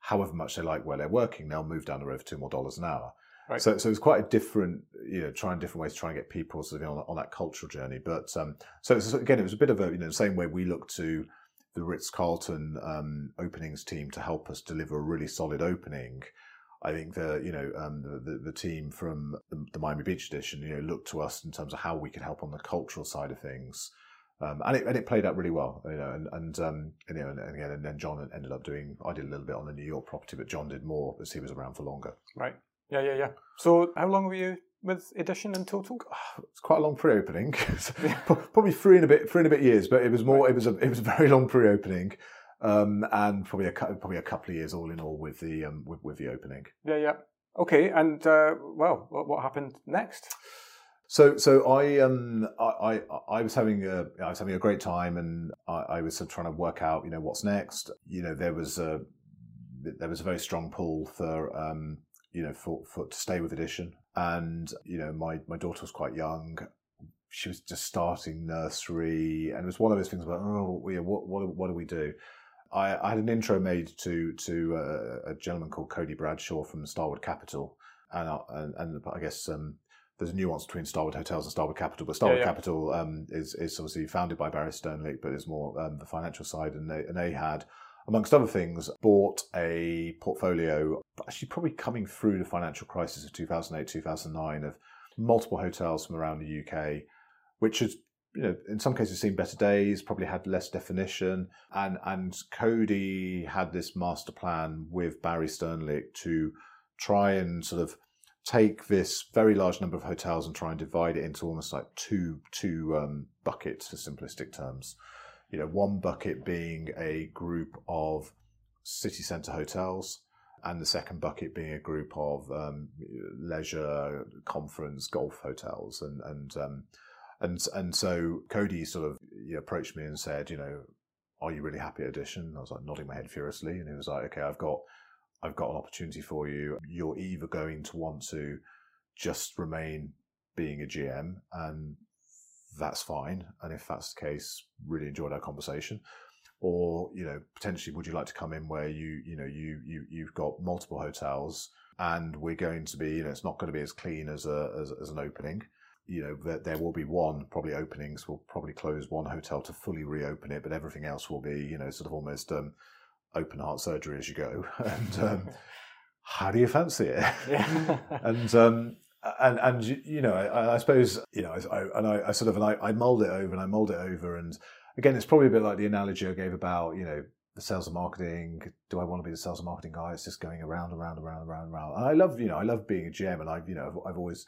B: however much they like where they're working, they'll move down the road for two more dollars an hour. Right. So, so it's quite a different, you know, trying different ways to try and get people sort of on, on that cultural journey. But um, so, so again, it was a bit of a, you know, the same way we look to the Ritz Carlton um, openings team to help us deliver a really solid opening. I think the you know um, the, the team from the, Miami Beach edition you know looked to us in terms of how we could help on the cultural side of things, um, and it and it played out really well. You know, and and um, you know, and, and again, and then John ended up doing. I did a little bit on the New York property, but John did more as he was around for longer.
A: Right. Yeah, yeah, yeah. So how long were you with Edition in total? *sighs*
B: It's quite a long pre-opening. *laughs* *laughs* Probably three and a bit, three and a bit years, but it was more. It was a it was a very long pre-opening um, and probably a probably a couple of years all in all with the um, with, with the opening.
A: Yeah, yeah. Okay, and uh, well, what, what happened next?
B: So, so I, um, I, I, I, was having a, I was having a great time, and I, I, was sort of trying to work out, you know, what's next. You know, there was a, there was a very strong pull for, um, you know, for, for to stay with Edition, and you know, my my daughter was quite young she was just starting nursery, and it was one of those things about, oh, yeah, what, what, what do we do? I, I had an intro made to to uh, a gentleman called Cody Bradshaw from Starwood Capital, and uh, and, and, I guess um, there's a nuance between Starwood Hotels and Starwood Capital, but Starwood yeah, yeah. Capital um, is is obviously founded by Barry Sternlicht, but is more um, the financial side, and they and they had. Amongst other things, bought a portfolio, actually probably coming through the financial crisis of 2008, 2009, of multiple hotels from around the UK, which has you know, in some cases seen better days, probably had less definition. And and Cody had this master plan with Barry Sternlicht to try and sort of take this very large number of hotels and try and divide it into almost like two two um, buckets for simplistic terms. You know, one bucket being a group of city centre hotels, and the second bucket being a group of um, leisure, conference, golf hotels, and and um, and and so Cody sort of approached me and said, you know, are you really happy at Edition? I was like nodding my head furiously, and he was like, okay, I've got I've got an opportunity for you. You're either going to want to just remain being a GM, and that's fine. And if that's the case, really enjoyed our conversation. Or you know, potentially, would you like to come in where you you know you you you've got multiple hotels, and we're going to be you know it's not going to be as clean as a as, as an opening you know, that there will be one probably openings. We'll probably close one hotel to fully reopen it, but everything else will be, you know, sort of almost um, open heart surgery as you go. *laughs* and um, how do you fancy it? Yeah. *laughs* *laughs* and um, and and you know, I, I suppose you know, I, and I, I, sort of and I, I mold it over and I mold it over, and again, it's probably a bit like the analogy I gave about you know the sales and marketing. Do I want to be the sales and marketing guy? It's just going around, around, around, around, around. And I love, you know, I love being a GM, and I, you know, I've, I've always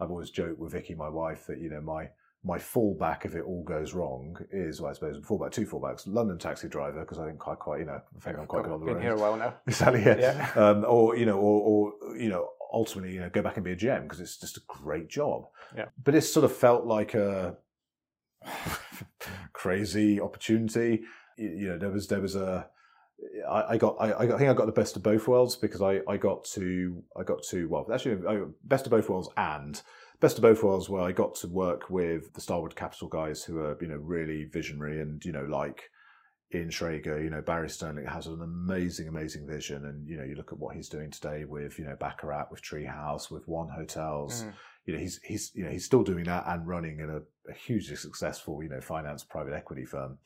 B: I've always joked with Vicky, my wife, that you know my my fallback if it all goes wrong is, well, I suppose, fallback, two fallbacks. London taxi driver, because I think quite, quite, you know, I think I'm quite good on the road.
A: Been here a while now. *laughs*
B: Exactly, yeah.
A: Yeah.
B: Um, or, you know, or, or, you know, ultimately, you know, go back and be a GM because it's just a great job.
A: Yeah.
B: But it sort of felt like a *laughs* crazy opportunity. You know, there was, there was a, I, I got, I, I think I got the best of both worlds because I, I got to, I got to, well, actually, best of both worlds and best of both worlds where I got to work with the Starwood Capital guys who are, you know, really visionary and, you know, like Ian Schrager, you know, Barry Sternlicht has an amazing, amazing vision. And, you know, you look at what he's doing today with, you know, Baccarat, with Treehouse, with One Hotels.
A: Mm.
B: You know, he's, he's, you know, he's still doing that and running in a, a hugely successful, you know, finance private equity firm.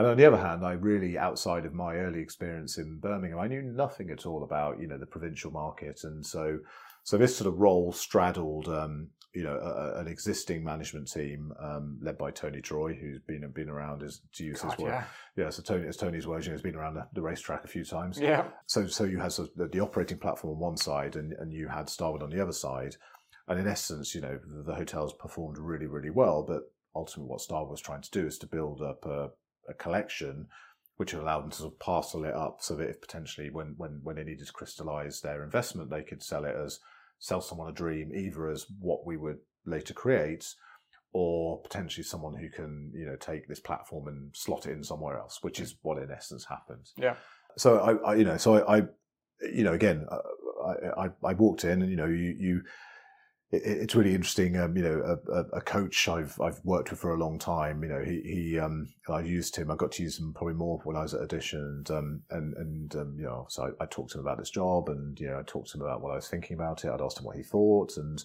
B: And on the other hand, I really, outside of my early experience in Birmingham, I knew nothing at all about, you know, the provincial market. And so, so this sort of role straddled, um, you know, a, a- an existing management team um, led by Tony Troy, who's been been around as to use
A: God,
B: his word.
A: yeah.
B: Yeah, so Tony, as Tony's words, you know, has been around the, the racetrack a few times.
A: Yeah.
B: So, so you had sort of the, the operating platform on one side, and, and you had Starwood on the other side. And in essence, you know, the, the hotels performed really, really well. But ultimately, what Starwood was trying to do is to build up a, a collection which allowed them to sort of parcel it up so that if potentially when, when, when they needed to crystallize their investment, they could sell it as sell someone a dream, either as what we would later create or potentially someone who can, you know, take this platform and slot it in somewhere else, which is what in essence happened.
A: Yeah.
B: So I, I you know, so I, I you know, again, uh, I, I, I walked in and, you know, you, you, it, it's really interesting. Um, you know, a, a, coach I've I've worked with for a long time. You know, he he um, I used him. I got to use him probably more when I was at Edition, and um, and and um, you know, so I, I talked to him about this job, and you know, I talked to him about what I was thinking about it. I'd asked him what he thought, and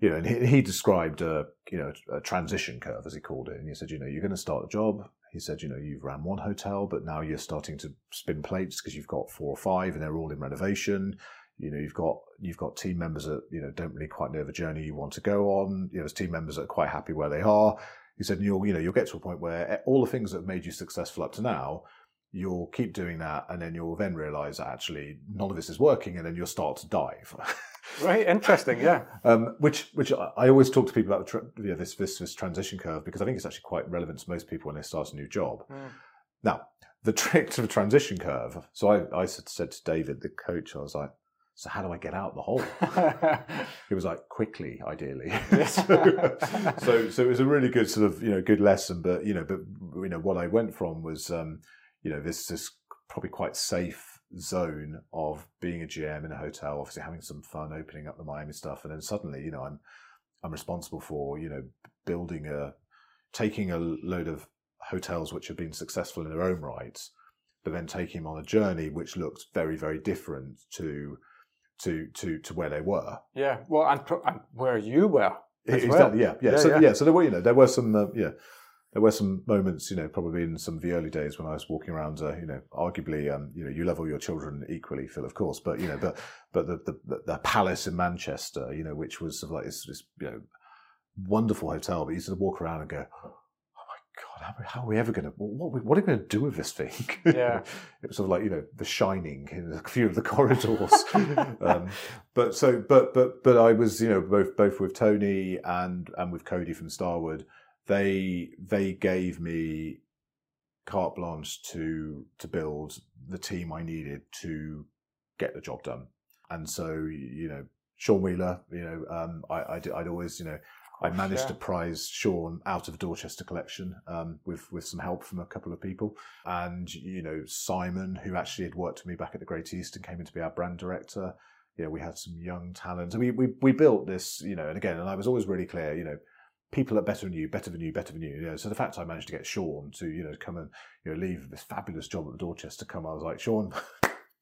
B: you know, and he, he described a you know a transition curve as he called it, and he said, you know, you're going to start a job. He said, you know, you've ran one hotel, but now you're starting to spin plates because you've got four or five, and they're all in renovation you know you've got you've got team members that you know don't really quite know the journey you want to go on you know there's team members that are quite happy where they are he said you'll you know you'll get to a point where all the things that have made you successful up to now you'll keep doing that and then you'll then realize that actually none of this is working and then you'll start to dive *laughs*
A: Right. Interesting. Yeah.
B: um, which which I always talk to people about the you know, this, this this transition curve because I think it's actually quite relevant to most people when they start a new job.
A: Mm.
B: Now, the *laughs* trick to the transition curve. So I, I said to David, the coach, I was like, so how do I get out the hole? *laughs* He was like, quickly, ideally. so, *laughs* so, so it was a really good sort of, you know, good lesson. But, you know, but, you know, what I went from was, um, you know, this, this probably quite safe zone of being a GM in a hotel, obviously having some fun, opening up the Miami stuff. And then suddenly, you know, I'm, I'm responsible for, you know, building a, taking a load of hotels which have been successful in their own rights, but then taking them on a journey which looked very, very different to, to, to, to where they were.
A: yeah. Well, and, and where you were. as
B: exactly.
A: well.
B: Yeah. Yeah.
A: Yeah,
B: so
A: yeah.
B: yeah. So there were, you know, there were some, uh, yeah, there were some moments, you know, probably in some of the early days when I was walking around, uh, you know, arguably, um, you know, you love all your children equally, Phil, of course, but you know, but but the the, the palace in Manchester, you know, which was sort of like this, this you know, wonderful hotel, but you sort of walk around and go. "Oh my God, How, are we ever going to? What, what are we going to do with this thing? *laughs*
A: Yeah.
B: it was sort of like you know, The Shining in a few of the corridors. *laughs* um, but so, but but but I was you know both both with Tony and and with Cody from Starwood. They they gave me carte blanche to to build the team I needed to get the job done. And so you know, Sean Wheeler, you know, um, I, I'd always you know. I managed to prize Sean out of the Dorchester collection um, with with some help from a couple of people, and you know Simon, who actually had worked with me back at the Great East and came in to be our brand director. You know, we had some young talent. We we we built this, you know, and again, and I was always really clear, you know, people are better than you, better than you, better than you. you know, so the fact I managed to get Sean to you know come and you know leave this fabulous job at Dorchester, come, I was like, Sean.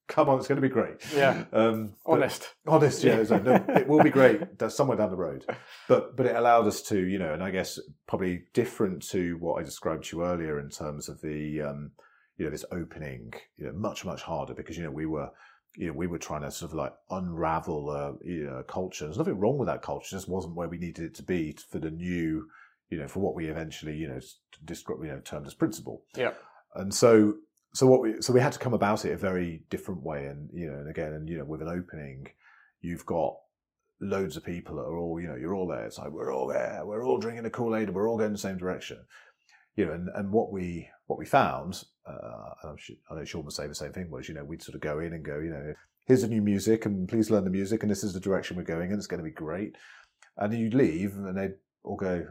B: Come on, it's going to be great.
A: Yeah.
B: Um,
A: Honest.
B: honest yeah like, no, it will be great *laughs* somewhere down the road but but it allowed us to you know and i guess probably different to what i described to you earlier in terms of the um you know this opening you know much much harder because you know we were you know we were trying to sort of like unravel uh, you know culture there's nothing wrong with that culture it just wasn't where we needed it to be for the new you know for what we eventually you know describe you know termed as Principal
A: Yeah.
B: and so so what we so we had to come about it a very different way and you know and again and you know with an opening you've got loads of people that are all, you know, you're all there. It's like we're all there, we're all drinking a Kool Aid, and we're all going the same direction. You know, and, and what we what we found, uh, I'm sure, I know Sean would say the same thing was, you know, we'd sort of go in and go, you know, here's the new music, and please learn the music, and this is the direction we're going, and it's going to be great. And you'd leave, and they'd all go,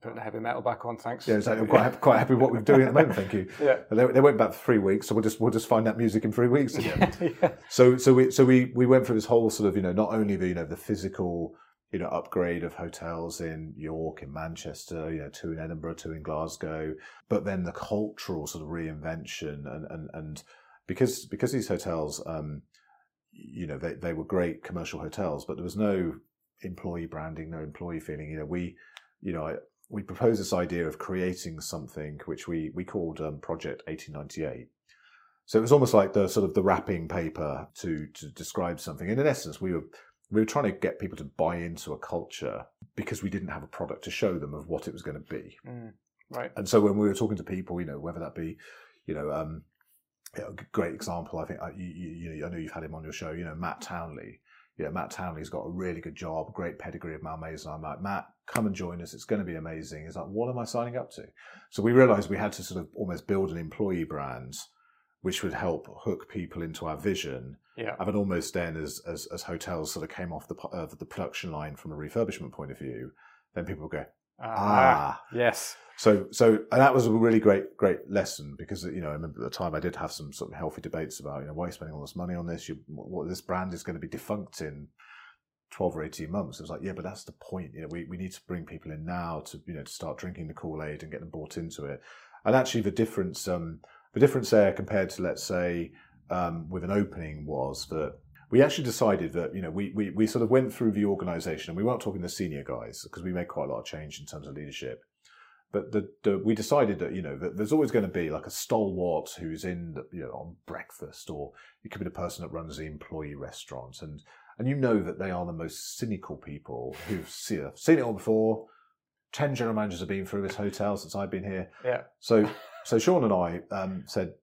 A: Putting the heavy metal back on, thanks.
B: yeah, exactly. I'm quite happy, quite happy with what we're doing at the moment. Thank you. *laughs*
A: Yeah.
B: They, they went back for three weeks, so we'll just we'll just find that music in three weeks again. *laughs*
A: yeah.
B: So so we so we we went through this whole sort of you know not only the you know the physical you know upgrade of hotels in York, in Manchester, you know two in Edinburgh, two in Glasgow, but then the cultural sort of reinvention and and and because because these hotels um you know they they were great commercial hotels, but there was no employee branding, no employee feeling. You know we you know I, we proposed this idea of creating something which we we called um, Project 1898. So it was almost like the sort of the wrapping paper to to describe something. And in essence, we were we were trying to get people to buy into a culture because we didn't have a product to show them of what it was going to be.
A: Mm, right.
B: And so when we were talking to people, you know, whether that be, you know, um, you know, a great example, I think uh, you, you, you know, I know you've had him on your show. You know, Matt Townley. You know, Matt Townley's got a really good job, great pedigree of Malmaison. I'm like, Matt, come and join us. It's going to be amazing. He's like, what am I signing up to? So we realised we had to sort of almost build an employee brand, which would help hook people into our vision.
A: Yeah.
B: And then almost then, as, as as hotels sort of came off the uh, the production line from a refurbishment point of view, then people would go, ah.
A: Yes.
B: So, so and that was a really great, great lesson because you know I remember at the time I did have some sort of healthy debates about you know why are you spending all this money on this? You, what this brand is going to be defunct in twelve or eighteen months. It was like, yeah, but that's the point. You know, we, we need to bring people in now to you know to start drinking the Kool Aid and get them bought into it. And actually, the difference, um, the difference there compared to let's say um, with an opening was that we actually decided that you know we, we we sort of went through the organisation and we weren't talking the senior guys because we made quite a lot of change in terms of leadership. But the, the, we decided that you know that there's always going to be like a stalwart who's in the, you know on breakfast, or it could be the person that runs the employee restaurant, and and you know that they are the most cynical people who've seen, seen it all before. Ten general managers have been through this hotel since I've been here.
A: Yeah.
B: So *laughs* so Sean and I um, said,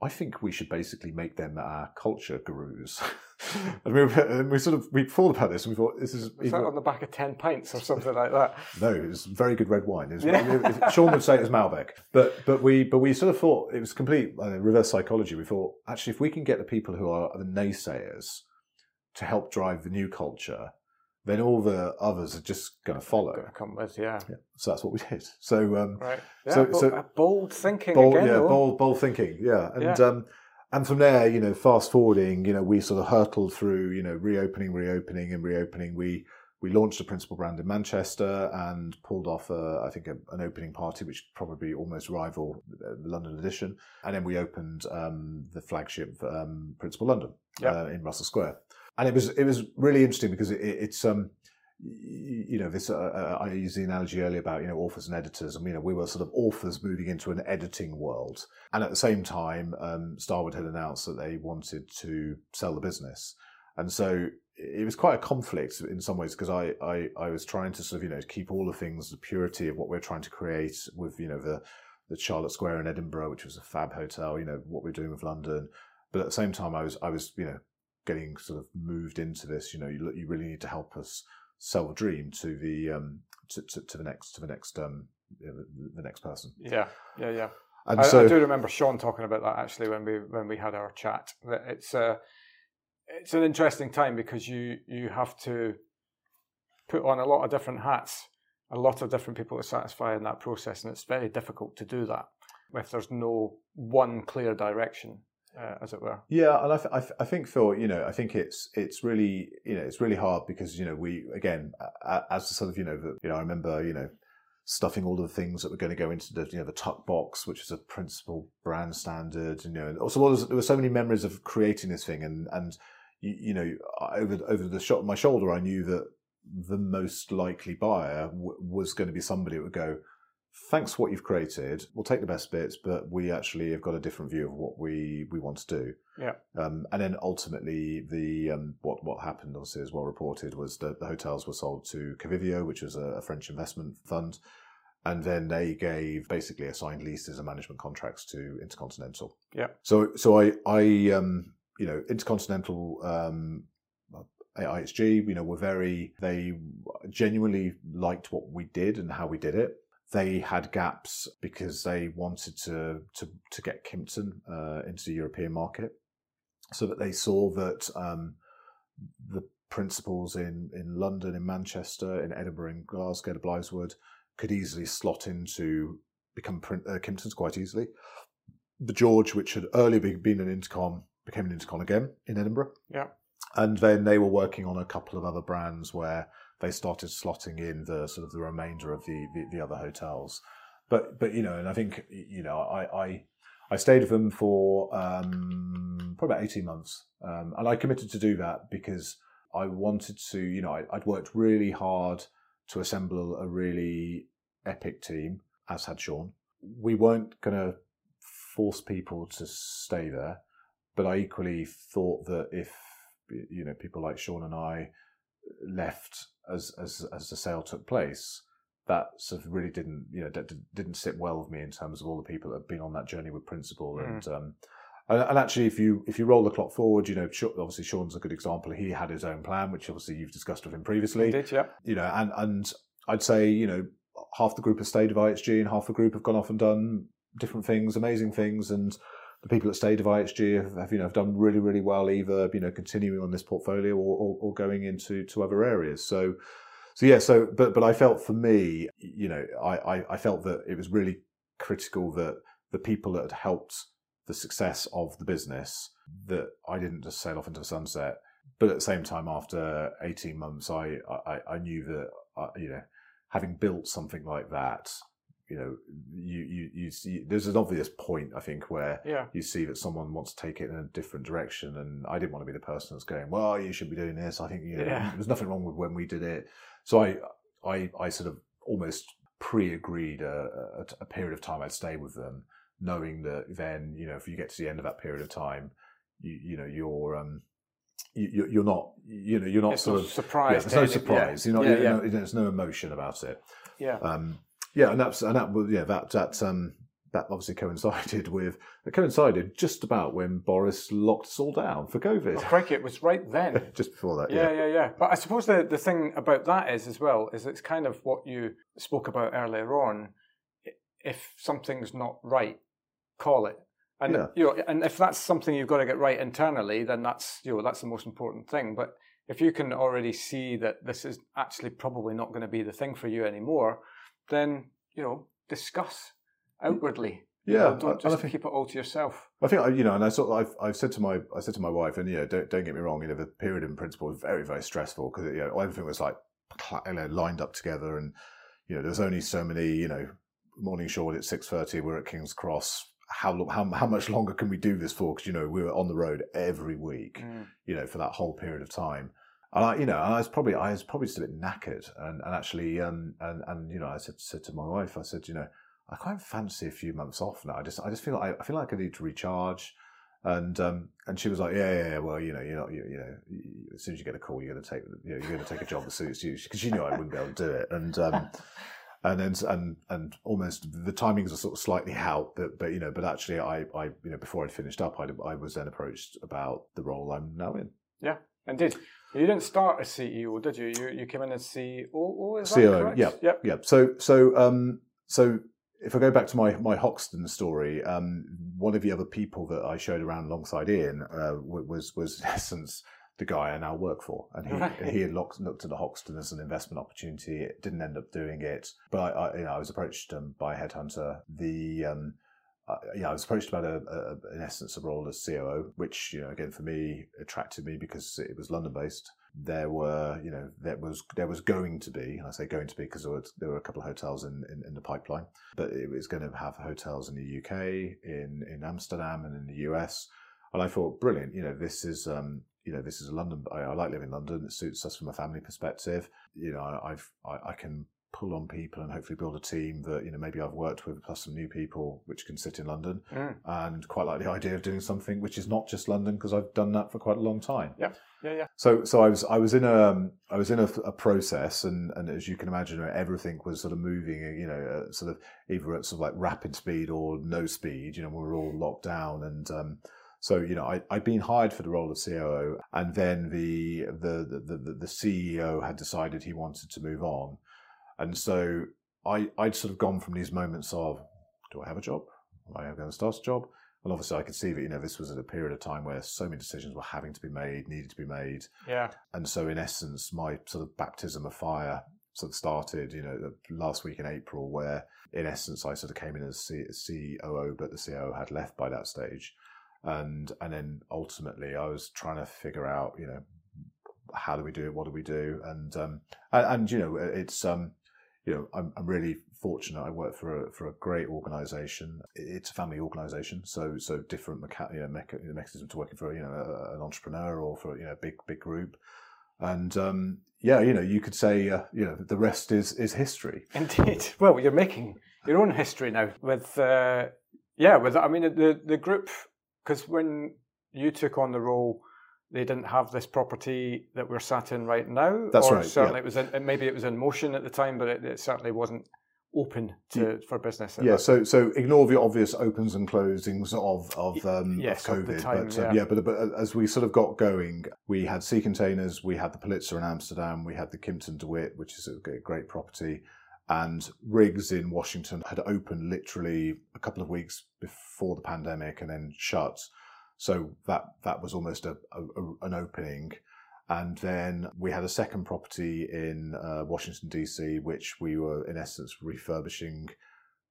B: I think we should basically make them our culture gurus. *laughs* *laughs* and, we, and we sort of we thought about this and we thought this is
A: Was that on the back of 10 pints or something like that? *laughs*
B: no, it was very good red wine. Was,
A: Yeah.
B: it- Sean would say it was Malbec, but but we but we sort of thought it was complete uh, reverse psychology. We thought actually if we can get the people who are the naysayers to help drive the new culture, then all the others are just going to follow.
A: Come with, yeah.
B: Yeah. So that's what we did. So um,
A: Right. Yeah,
B: So- so-
A: uh, bold thinking
B: bold,
A: again,
B: yeah, bold, bold thinking, yeah, and
A: Yeah.
B: um, and from there, you know, fast forwarding, you know, we sort of hurtled through, you know, reopening, reopening, and reopening. We we launched a principal brand in Manchester and pulled off, a, I think, a, an opening party which probably almost rival the London edition, and then we opened um, the flagship um, Principal London
A: Yeah.
B: uh, in Russell Square, and it was it was really interesting because it, it, it's um you know, this uh, uh, I used the analogy earlier about you know authors and editors, and you know we were sort of authors moving into an editing world, and at the same time, um, Starwood had announced that they wanted to sell the business, and so it was quite a conflict in some ways because I, I I was trying to sort of you know keep all the things the purity of what we're trying to create with you know the the Charlotte Square in Edinburgh, which was a fab hotel, you know what we're doing with London, but at the same time I was I was you know getting sort of moved into this. You know, you, you really need to help us sell a dream to the um to, to, to the next to the next um you know, the, the next person.
A: Yeah, yeah, yeah. I,
B: so
A: I do remember Sean talking about that actually when we when we had our chat. That it's uh, it's an interesting time because you you have to put on a lot of different hats, a lot of different people to satisfy in that process, and it's very difficult to do that if there's no one clear direction, uh, as it were.
B: Yeah, and I, th- I, th- I think Phil, you know, I think it's it's really you know it's really hard because you know we again as sort of you know you know I remember you know stuffing all of the things that were going to go into the you know the tuck box, which is a principal brand standard, you know, and also well, there were so many memories of creating this thing, and and you, you know over over the shot my shoulder, I knew that the most likely buyer w- was going to be somebody that would go. Thanks for what you've created. We'll take the best bits, but we actually have got a different view of what we, we want to do.
A: Yeah.
B: Um, and then ultimately, the um, what what happened, obviously, as well reported, was that the hotels were sold to Covivio, which was a, a French investment fund, and then they gave basically assigned leases and management contracts to Intercontinental.
A: Yeah.
B: So so I I um, you know Intercontinental um, IHG, you know, were very, they genuinely liked what we did and how we did it. They had gaps because they wanted to to, to get Kimpton uh, into the European market, so that they saw that um, the principals in, in London, in Manchester, in Edinburgh, in Glasgow, to Blythswood could easily slot into become print, uh, Kimptons quite easily. The George, which had earlier been an intercom, became an intercom again in Edinburgh.
A: Yeah.
B: And then they were working on a couple of other brands where they started slotting in the sort of the remainder of the, the, the other hotels. But but you know, and I think you know, I I, I stayed with them for um, probably about eighteen months, um, and I committed to do that because I wanted to. You know, I, I'd worked really hard to assemble a really epic team, as had Sean. We weren't going to force people to stay there, but I equally thought that if you know people like Sean and I left as as as the sale took place, that sort of really didn't you know didn't sit well with me in terms of all the people that have been on that journey with principal mm. and. Um, and, actually, if you if you roll the clock forward, you know, obviously Sean's a good example. He had his own plan, which obviously you've discussed with him previously.
A: did, yeah.
B: You know, and and I'd say you know half the group have stayed with IHG and half the group have gone off and done different things, amazing things, and the people that stayed of IHG have, have, you know have done really really well either you know continuing on this portfolio or, or, or, going into to other areas. So so yeah so but but I felt for me you know I, I, I felt that it was really critical that the people that had helped the success of the business that I didn't just sail off into the sunset. But at the same time after 18 months I I, I knew that uh, you know having built something like that you know, you, you, you see, there's an obvious point, I think, where
A: yeah.
B: you see that someone wants to take it in a different direction. And I didn't want to be the person that's going, well, you should be doing this. I think, you know, yeah. there's nothing wrong with when we did it. So I, I, I sort of almost pre-agreed a, a, a period of time I'd stay with them, knowing that then, you know, if you get to the end of that period of time, you, you know, you're, um, you, you're not, you know, you're not
A: it's
B: sort
A: of
B: surprised. Yeah, there's no surprise. Yeah. You're not, yeah, you're, yeah. there's no emotion about it.
A: Yeah.
B: Um, yeah, and that's and that yeah that that um that obviously coincided *laughs* with it coincided just about when Boris locked us all down for COVID.
A: Oh, crikey, it was right then. *laughs*
B: just before that.
A: Yeah, yeah, yeah, yeah. But I suppose the the thing about that is as well is it's kind of what you spoke about earlier on. If something's not right, call it. And yeah. you know, and if that's something you've got to get right internally, then that's you know that's the most important thing. But if you can already see that this is actually probably not going to be the thing for you anymore, then you know discuss outwardly.
B: Yeah, you
A: know, don't just think, keep it all to yourself.
B: I think you know, and I sort of, I've, I've said to my I said to my wife, and you know, don't don't get me wrong, you know, the period in Principal was very very stressful because you know everything was like you know, lined up together, and you know there was only so many you know morning short at six thirty. We're at King's Cross. How long? How how much longer can we do this for? Because you know we were on the road every week, mm. you know, for that whole period of time. And I, you know, I was probably, I was probably just a bit knackered, and, and actually, um, and and you know, I said said to my wife, I said, you know, I quite fancy a few months off now. I just, I just feel like I, feel like I need to recharge, and um, and she was like, yeah, yeah, yeah well, you know, you're not, you, you know, you, as soon as you get a call, you're going to take, you know, you're going to take a job that suits you, because she knew I wouldn't be able to do it, and. Um, *laughs* and then and and almost the timings are sort of slightly out, but but you know, but actually, I I you know before I'd finished up, I I was then approached about the role I'm now in.
A: Yeah, and did you didn't start as CEO, did you? You you came in as CEO. Is
B: CEO, yeah, yep, yep. So so um so if I go back to my my Hoxton story, um, one of the other people that I showed around alongside Ian uh, was was in *laughs* essence the guy I now work for, and he right. he had looked, looked at the Hoxton as an investment opportunity. It didn't end up doing it, but I, I you know I was approached um, by a headhunter. The um, uh, yeah, I was approached about a, a, in essence a role as COO, which you know again for me attracted me because it was London based. There were you know there was there was going to be, and I say going to be because there were, there were a couple of hotels in, in, in, the pipeline, but it was going to have hotels in the UK, in in Amsterdam, and in the US. And I thought, brilliant, you know, this is um, you know this is a London. I, I like living in London. It suits us from a family perspective. You know, I, I've I, I can pull on people and hopefully build a team that you know maybe I've worked with plus some new people which can sit in London mm. and quite like the idea of doing something which is not just London because I've done that for quite a long time.
A: Yeah, yeah, yeah.
B: So so I was I was in a um, I was in a, a process and and as you can imagine everything was sort of moving you know uh, sort of either at sort of like rapid speed or no speed. You know we were all locked down and. Um, So you know, I, I'd been hired for the role of COO, and then the the, the the the CEO had decided he wanted to move on, and so I I'd sort of gone from these moments of, do I have a job? Am I going to start a job? And obviously, I could see that you know this was at a period of time where so many decisions were having to be made, needed to be made,
A: Yeah.
B: and so in essence, my sort of baptism of fire sort of started, you know, last week in April, where in essence I sort of came in as C- COO, but the COO had left by that stage, and and then ultimately I was trying to figure out, you know, how do we do it, what do we do, and um, and, and you know, it's um, you know, I'm, I'm really fortunate. I work for a for a great organisation. It's a family organisation, so so different mecha- you know, mecha- mechanism to working for you know a, an entrepreneur or for you know a big big group, and um, yeah, you know, you could say uh, you know the rest is is history.
A: Indeed. *laughs* Well, you're making your own history now with, uh, yeah, with I mean the the group because when you took on the role, they didn't have this property that we're sat in right now.
B: That's
A: or
B: right,
A: Certainly,
B: yeah.
A: it was in, maybe it was in motion at the time, but it, it certainly wasn't open to for business.
B: Yeah, so so ignore the obvious opens and closings of of, um,
A: yes,
B: of
A: of
B: COVID,
A: time,
B: but um,
A: yeah.
B: yeah, but but as we sort of got going, we had sea containers, we had the Pulitzer in Amsterdam, we had the Kimpton DeWitt, which is a great property, and Riggs in Washington had opened literally a couple of weeks before the pandemic and then shut. So that that was almost a, a, an opening. And then we had a second property in uh, Washington DC, which we were in essence refurbishing,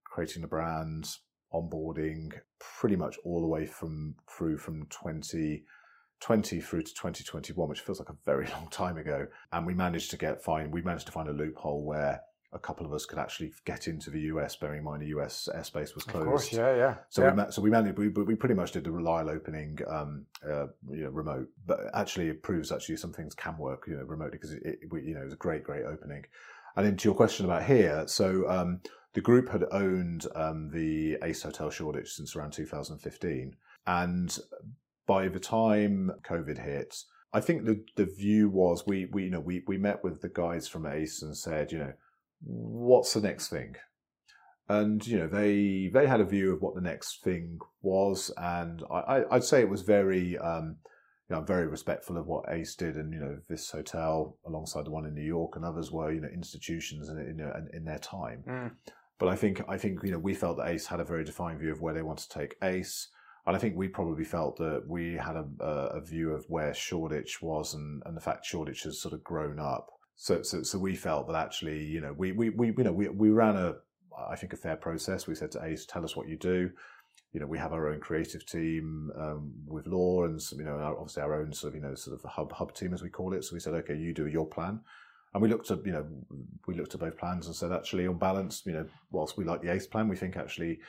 B: creating the brand, onboarding, pretty much all the way from through from 2020 through to 2021, which feels like a very *laughs* long time ago. And we managed to get find we managed to find a loophole where a couple of us could actually get into the US, bearing in mind the US airspace was
A: Of
B: closed.
A: course, yeah, yeah.
B: So
A: yeah.
B: we so we managed we, we pretty much did the Relial opening um, uh, you know remote, but actually it proves actually some things can work you know remotely because it, it we, you know it was a great great opening. And then to your question about here, so um, the group had owned um, the Ace Hotel Shoreditch since around 2015, and by the time COVID hit. I think the, the view was we, we you know we, we met with the guys from Ace and said you know what's the next thing and you know they they had a view of what the next thing was, and I, I, I'd say it was very um, you know very respectful of what Ace did, and you know this hotel alongside the one in New York and others were you know institutions in in, in, in their time.
A: Mm.
B: But I think I think you know we felt that Ace had a very defined view of where they want to take Ace. And I think we probably felt that we had a, a, a view of where Shoreditch was, and, and the fact Shoreditch has sort of grown up. So, so, so we felt that actually, you know, we, we, we you know, we, we ran a, I think, a fair process. We said to Ace, tell us what you do. You know, we have our own creative team um, with law and, some, you know, obviously our own sort of, you know, sort of hub hub team as we call it. So we said, okay, you do your plan. And we looked at, you know, we looked at both plans and said, actually, on balance, you know, whilst we like the Ace plan, we think actually,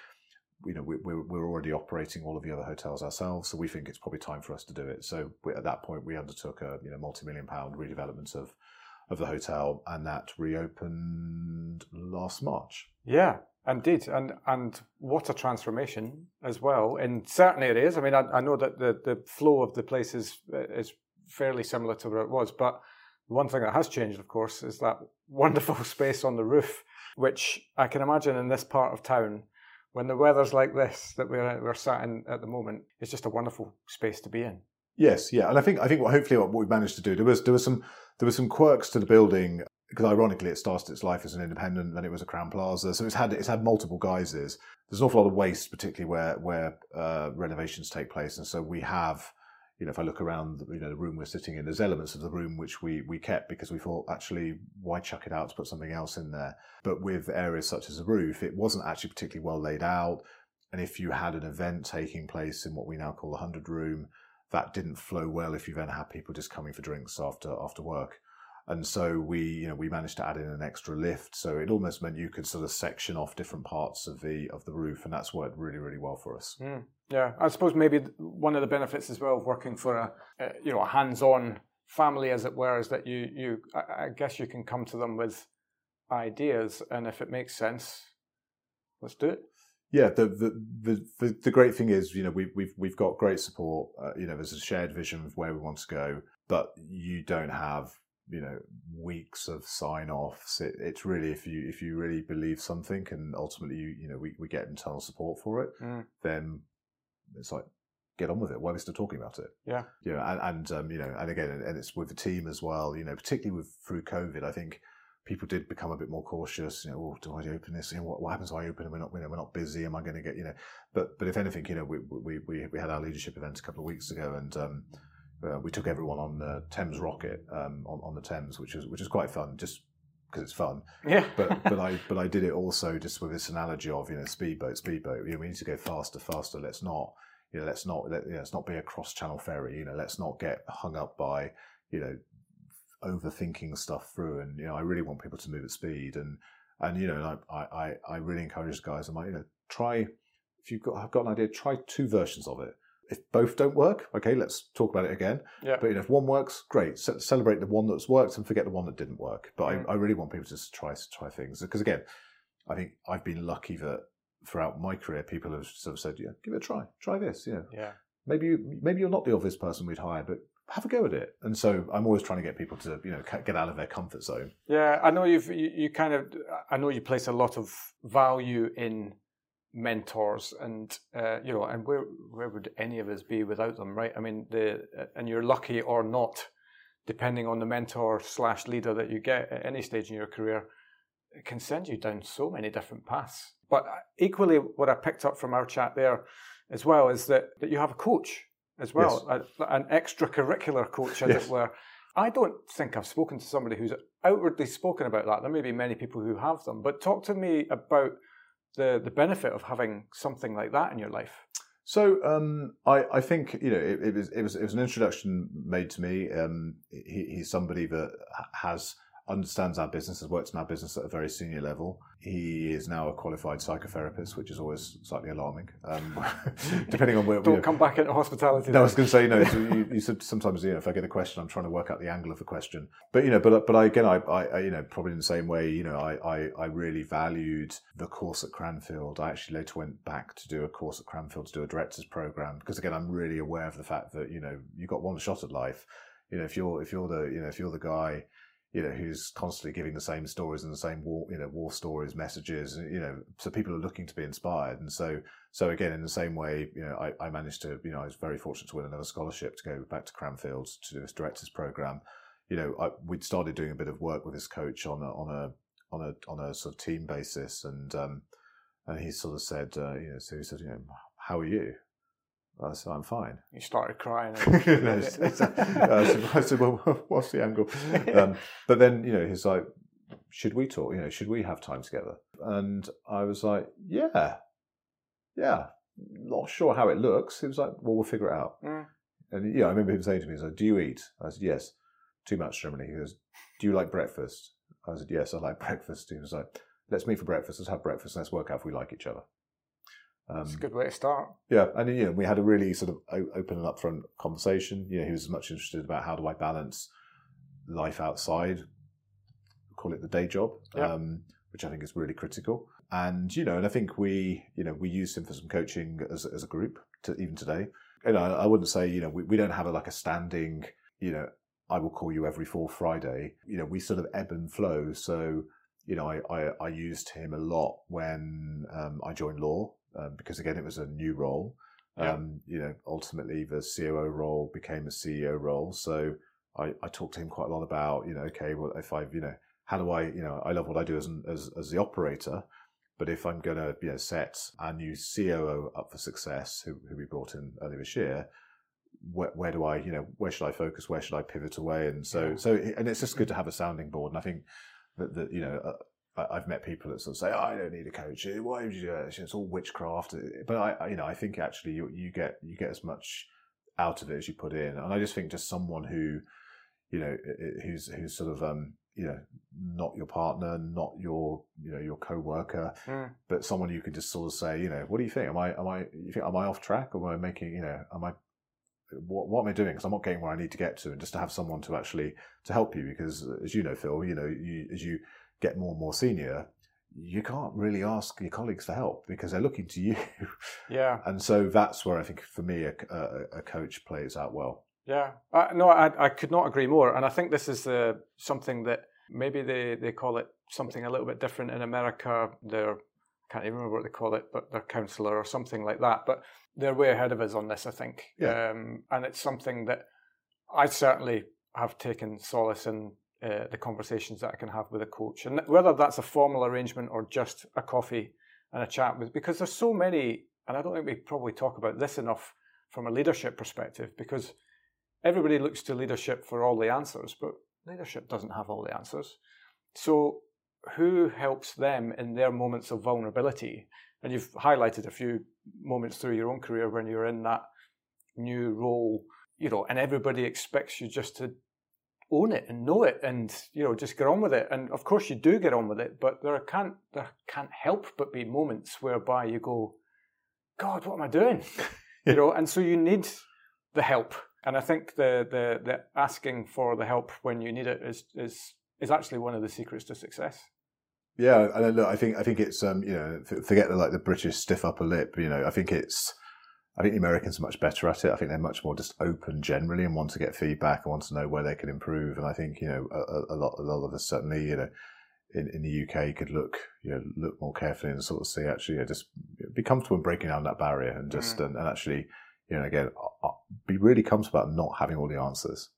B: you know, we, we're, we're already operating all of the other hotels ourselves, so we think it's probably time for us to do it. So we, at that point, we undertook a you know multi-million pound redevelopment of of the hotel, and that reopened last March.
A: Yeah, indeed, and and what a transformation as well in certain areas. I mean, I, I know that the, the flow of the place is is fairly similar to where it was, but one thing that has changed, of course, is that wonderful *laughs* space on the roof, which I can imagine in this part of town. When the weather's like this that we're we're sat in at the moment, it's just a wonderful space to be in.
B: Yes, yeah, and I think I think what hopefully what we've managed to do there was there was some there was some quirks to the building because ironically it started its life as an independent, then it was a Crowne Plaza, so it's had it's had multiple guises. There's an awful lot of waste, particularly where where uh, renovations take place, and so we have. You know, if I look around, you know, the room we're sitting in, there's elements of the room which we we kept because we thought actually why chuck it out to put something else in there. But with areas such as the roof, it wasn't actually particularly well laid out. And if you had an event taking place in what we now call the hundred room, that didn't flow well if you then had people just coming for drinks after after work. And so we, you know, we managed to add in an extra lift, so it almost meant you could sort of section off different parts of the of the roof, and that's worked really, really well for us.
A: Mm, yeah, I suppose maybe one of the benefits as well of working for a, a you know a hands-on family, as it were, is that you you I, I guess you can come to them with ideas, and if it makes sense, let's do it.
B: Yeah, the the the, the, great thing is, you know, we've we've we've got great support. Uh, you know, there's a shared vision of where we want to go, but you don't have you know weeks of sign offs. It, it's really if you if you really believe something, and ultimately you you know we, we get internal support for it,
A: Mm.
B: then it's like get on with it. Why are we still talking about it?
A: Yeah.
B: You know, and, and um, you know, and again, and it's with the team as well. You know, particularly with through COVID, I think people did become a bit more cautious. You know, oh, do I open this? You know, what, what happens if I open and we're not, you know, we're not busy? Am I going to get, you know? But but if anything, you know, we we we, we had our leadership event a couple of weeks ago, and um, uh, we took everyone on the Thames Rocket um, on on the Thames, which is which is quite fun, just because it's fun.
A: Yeah.
B: but *laughs* but I but I did it also just with this analogy of you know speedboat, speedboat. You know, we need to go faster, faster. Let's not you know let's not let, you know, let's not be a cross channel ferry. You know, let's not get hung up by you know overthinking stuff through. And you know, I really want people to move at speed. And and you know, I I I really encourage guys. I'm like, you know, try if you've got have got an idea, try two versions of it. If both don't work, okay, let's talk about it again.
A: Yeah.
B: But you know, if one works, great. Ce- celebrate the one that's worked and forget the one that didn't work. But
A: Mm.
B: I, I really want people to try try things because again, I think I've been lucky that throughout my career, people have sort of said, "Yeah, give it a try. Try this." You know,
A: Yeah.
B: maybe you, maybe you're not the obvious person we'd hire, but have a go at it. And so I'm always trying to get people to you know get out of their comfort zone.
A: Yeah, I know you've you, you kind of I know you place a lot of value in mentors and uh, you know and where where would any of us be without them right i mean the and you're lucky or not depending on the mentor slash leader that you get at any stage in your career it can send you down so many different paths but equally what i picked up from our chat there as well is that that you have a coach as well a, an extracurricular coach as
B: Yes.
A: it were I don't think I've spoken to somebody who's outwardly spoken about that. There may be many people who have them, but talk to me about the the benefit of having something like that in your life.
B: So um, I, I think you know it, it was it was it was an introduction made to me. Um, he, he's somebody that has understands our business, has worked in our business at a very senior level. He is now a qualified psychotherapist, which is always slightly alarming, um, *laughs* depending on where.
A: Don't
B: you
A: come back into hospitality.
B: no, I was going to say, you know, so you, you said sometimes, you know, if I get a question, I'm trying to work out the angle of the question. But you know, but but I, again, I, I, I, you know, probably in the same way, you know, I, I, I really valued the course at Cranfield. I actually later went back to do a course at Cranfield to do a director's program because again, I'm really aware of the fact that you know you got one shot at life. You know, if you're if you're the you know if you're the guy you know, who's constantly giving the same stories and the same war, you know, war stories, messages, you know, so people are looking to be inspired. And so, so again, in the same way, you know, I, I managed to, you know, I was very fortunate to win another scholarship to go back to Cranfield to do this director's program. You know, I, we'd started doing a bit of work with this coach on a, on a, on a, on a sort of team basis. And, um, and he sort of said, uh, you know, so he said, you know, how are you? I said, I'm fine.
A: You started crying. *laughs*
B: No, it's- it's- I said, I said, well, *laughs* what's the angle? *laughs* Um, but then, you know, he's like, should we talk? You know, should we have time together? And I was like, yeah, yeah. Not sure how it looks. He was like, well, we'll figure it out.
A: Mm.
B: And yeah, I remember him saying to me, he's like, do you eat? I said, yes. Too much generally. He goes, do you like breakfast? I said, yes, I like breakfast. He was like, let's meet for breakfast. Let's have breakfast. Let's work out if we like each other. Um,
A: It's a good way to start.
B: yeah, and you know, we had a really sort of open and upfront conversation. You know, he was as much interested about how do I balance life outside, call it the day job, um, which I think is really critical. And you know, and I think we, you know, we used him for some coaching as as a group to even today. And know, I wouldn't say you know we, we don't have a, like a standing, you know, I will call you every fourth Friday. You know, we sort of ebb and flow. So you know, I, I, I used him a lot when um, I joined Lore um, because again, it was a new role.
A: Yeah.
B: Um, you know, ultimately the COO role became a CEO role. So I, I talked to him quite a lot about, you know, okay, well, if I, you know, how do I, you know, I love what I do as, an, as, as the operator, but if I'm going to, you know, set our new COO up for success, who, who we brought in earlier this year, where, where do I, you know, where should I focus? Where should I pivot away? And so,
A: Yeah.
B: so, and it's just good to have a sounding board. And I think that, that you know, uh, I've met people that sort of say, oh, "I don't need a coach. Why would you do that? It's all witchcraft." But I, you know, I think actually you, you get you get as much out of it as you put in, and I just think just someone who, you know, who's who's sort of um, you know, not your partner, not your you know your co-worker,
A: Mm.
B: but someone you can just sort of say, you know, what do you think? Am I am I you think am I off track or am I making you know am I what, what am I doing? Because I'm not getting where I need to get to, and just to have someone to actually to help you. Because as you know, Phil, you know, you, as you get more and more senior, you can't really ask your colleagues for help because they're looking to you. *laughs*
A: Yeah,
B: and so that's where I think for me a, a, a coach plays out well.
A: yeah. Uh, no, I, I could not agree more. And I think this is uh, something that maybe they, they call it something a little bit different in America. They're can't even remember what they call it, but their counsellor or something like that. But they're way ahead of us on this, I think.
B: Yeah.
A: Um, and it's something that I certainly have taken solace in uh, the conversations that I can have with a coach, and whether that's a formal arrangement or just a coffee and a chat with, because there's so many, and I don't think we probably talk about this enough from a leadership perspective, because everybody looks to leadership for all the answers, but leadership doesn't have all the answers. So, who helps them in their moments of vulnerability? And you've highlighted a few moments through your own career when you're in that new role, you know, and everybody expects you just to own it and know it and you know just get on with it. And of course you do get on with it but there can't there can't help but be moments whereby you go god what am i doing? *laughs* You know and so you need the help. And i think the the the asking for the help when you need it is is is actually one of the secrets to success.
B: Yeah, and look, I think I think it's um, you know forget the like the British stiff upper lip. You know, I think it's I think the Americans are much better at it. I think they're much more just open generally and want to get feedback and want to know where they can improve. And I think you know a, a lot a lot of us certainly you know in, in the UK could look you know look more carefully and sort of see actually you know, just be comfortable in breaking down that barrier and just
A: Mm.
B: and, and actually you know again uh, uh, be really comfortable about not having all the answers.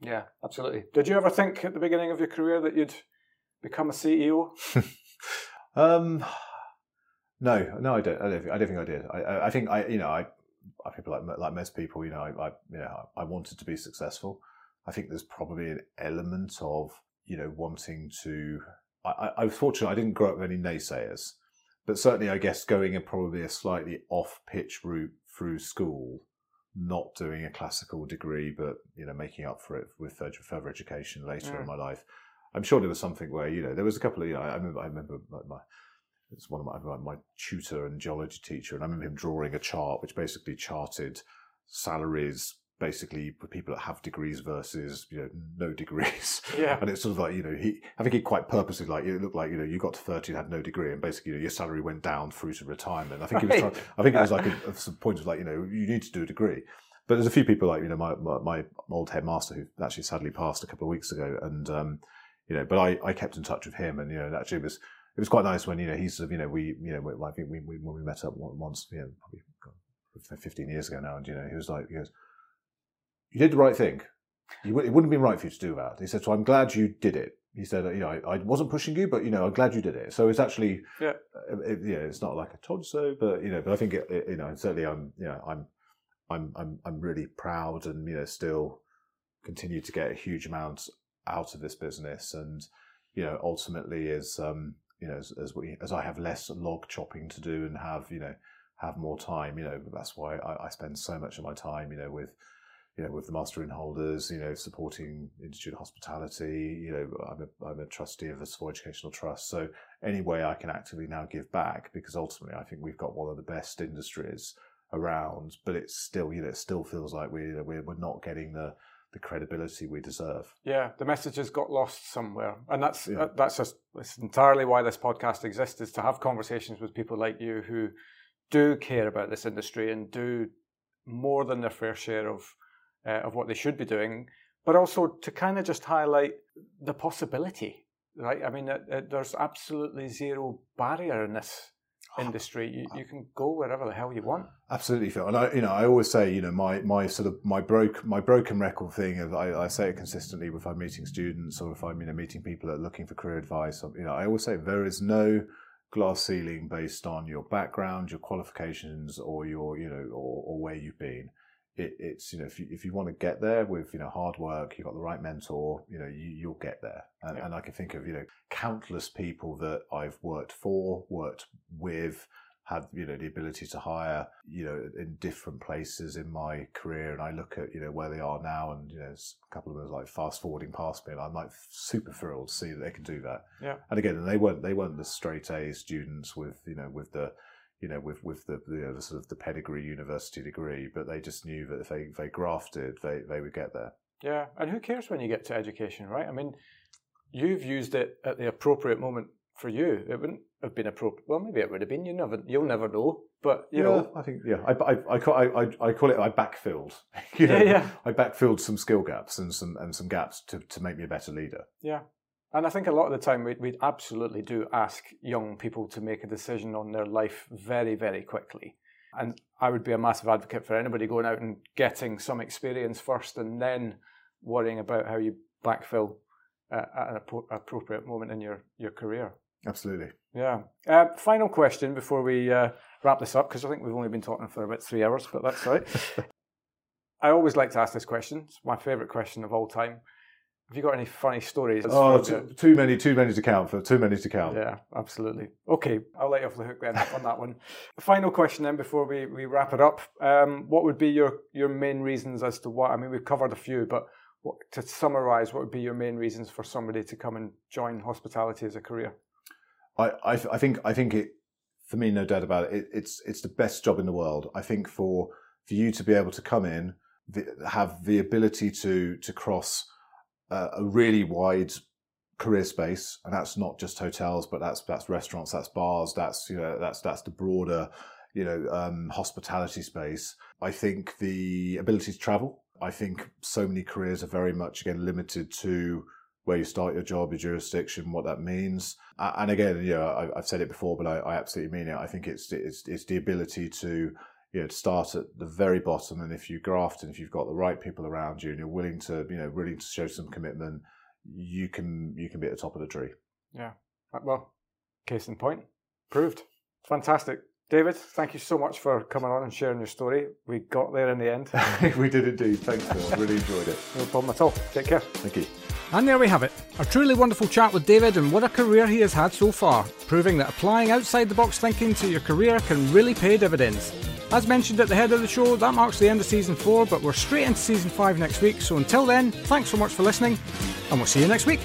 A: yeah absolutely did you ever think at the beginning of your career that you'd become a ceo *laughs*
B: Um, no, no, I don't. I don't think I, don't think I did. I, I, I think I, you know, I, I people like like most people, you know, I, I, you know, I wanted to be successful. I think there's probably an element of you know wanting to. I, I, fortunate. I didn't grow up with any naysayers, but certainly, I guess going a probably a slightly off pitch route through school, not doing a classical degree, but you know, making up for it with further, further education later in
A: Mm.
B: my life. I'm sure there was something where you know there was a couple of you know I remember I remember my, my it's one of my, my my tutor and geology teacher and I remember him drawing a chart which basically charted salaries basically for people that have degrees versus you know no degrees.
A: Yeah. *laughs*
B: And it's sort of like you know he I think he quite purposely like it looked like you know you got to 30 and had no degree and basically you know, your salary went down through to retirement. I think he was trying, I think it was like a, *laughs* point of like you know you need to do a degree. But there's a few people like you know my my, my old headmaster who actually sadly passed a couple of weeks ago and um you know, but I, I kept in touch with him, and you know, actually was it was quite nice when you know he's sort of you know we you know I think we, we when we met up once you know probably fifteen years ago now, and you know he was like he goes, you did the right thing. You, it wouldn't have been right for you to do that. He said, so I'm glad you did it. He said, you know, I, I wasn't pushing you, but you know, I'm glad you did it. So it's actually,
A: Yeah.
B: uh, it, you know, it's not like I told you so, but you know, but I think it, it- you know, certainly I'm, you know, I'm, I'm, I'm, I'm really proud and you know, still continue to get a huge amount out of this business, and you know, ultimately is, um, you know, as, as we, as I have less log chopping to do and have, you know, have more time, you know, that's why I, I spend so much of my time, you know, with you know, with the Master Innholders, you know, supporting Institute of Hospitality, you know, I'm a, I'm a trustee of the Savoy Educational Trust. So any way I can actively now give back, because ultimately I think we've got one of the best industries around, but it's still, you know, it still feels like we, you know, we're, we're not getting the, the credibility we deserve.
A: Yeah, the message has got lost somewhere, and that's
B: Yeah.
A: that- that's just that's entirely why this podcast exists is to have conversations with people like you who do care about this industry and do more than their fair share of uh, of what they should be doing, but also to kind of just highlight the possibility. Right? I mean, uh, uh, there's absolutely zero barrier in this Oh. industry. You, you can go wherever the hell you want.
B: Absolutely, Phil. And I, you know, I always say, you know, my my sort of my broke my broken record thing. Of, I, I say it consistently if I'm meeting students or if I'm you know meeting people that are looking for career advice. You know, I always say there is no glass ceiling based on your background, your qualifications, or your you know, or, or where you've been. It, it's you know, if you if you want to get there with you know hard work, you've got the right mentor, you know, you, you'll get there. And,
A: Yeah.
B: and I can think of you know countless people that I've worked for, worked with had you know the ability to hire you know in different places in my career and I look at you know where they are now and you know a couple of them are like fast forwarding past me and I'm like super thrilled to see that they can do that
A: Yeah.
B: and again they weren't they weren't the straight A students with you know with the you know with with the, you know, the sort of the pedigree university degree but they just knew that if they if they grafted they they would get there
A: Yeah, and who cares when you get to education, right? I mean, you've used it at the appropriate moment for you. It wouldn't have been appropriate. Well, maybe it would have been. You never, you'll never know. But you
B: yeah,
A: know,
B: I think yeah, I, I, I, call, I, I- I call it I backfilled. *laughs* you know,
A: yeah, yeah,
B: I backfilled some skill gaps and some and some gaps to, to make me a better leader.
A: yeah. And I think a lot of the time we, we absolutely do ask young people to make a decision on their life very, very quickly. And I would be a massive advocate for anybody going out and getting some experience first and then worrying about how you backfill uh, at an appropriate moment in your, your career.
B: Absolutely.
A: Yeah. Uh, final question before we uh, wrap this up, because I think we've only been talking for about three hours, but that's all right. *laughs* I always like to ask this question. It's my favourite question of all time. Have you got any funny stories?
B: Oh, too, too, many, too many to count for. Too many to count.
A: Yeah, absolutely. Okay, I'll let you off the hook then on that one. Final question then before we, we wrap it up. Um, what would be your your main reasons as to what? I mean, we've covered a few, but what, to summarise, what would be your main reasons for somebody to come and join hospitality as a career?
B: I, I, I think I think it for me, no doubt about it, it. It's it's the best job in the world. I think for for you to be able to come in, the, have the ability to to cross a really wide career space, and that's not just hotels, but that's that's restaurants, that's bars, that's you know that's that's the broader you know um, hospitality space. I think the ability to travel. I think so many careers are very much again limited to where you start your job, your jurisdiction, what that means. And again, you know, I've said it before, but I, I absolutely mean it. I think it's it's it's the ability to you know, to start at the very bottom. And if you graft and if you've got the right people around you and you're willing to, you know, willing to show some commitment, you can you can be at the top of the tree.
A: Yeah. Uh, well, case in point, proved. Fantastic. David, thank you so much for coming on and sharing your story. We got there in the end. *laughs*
B: we did indeed. Thanks, Phil. Really enjoyed it.
A: No problem at all. Take care.
B: Thank you.
D: And there we have it. A truly wonderful chat with David and what a career he has had so far, proving that applying outside the box thinking to your career can really pay dividends. As mentioned at the head of the show, that marks the end of season 4, but we're straight into season 5 next week. So until then, thanks so much for listening, and we'll see you next week.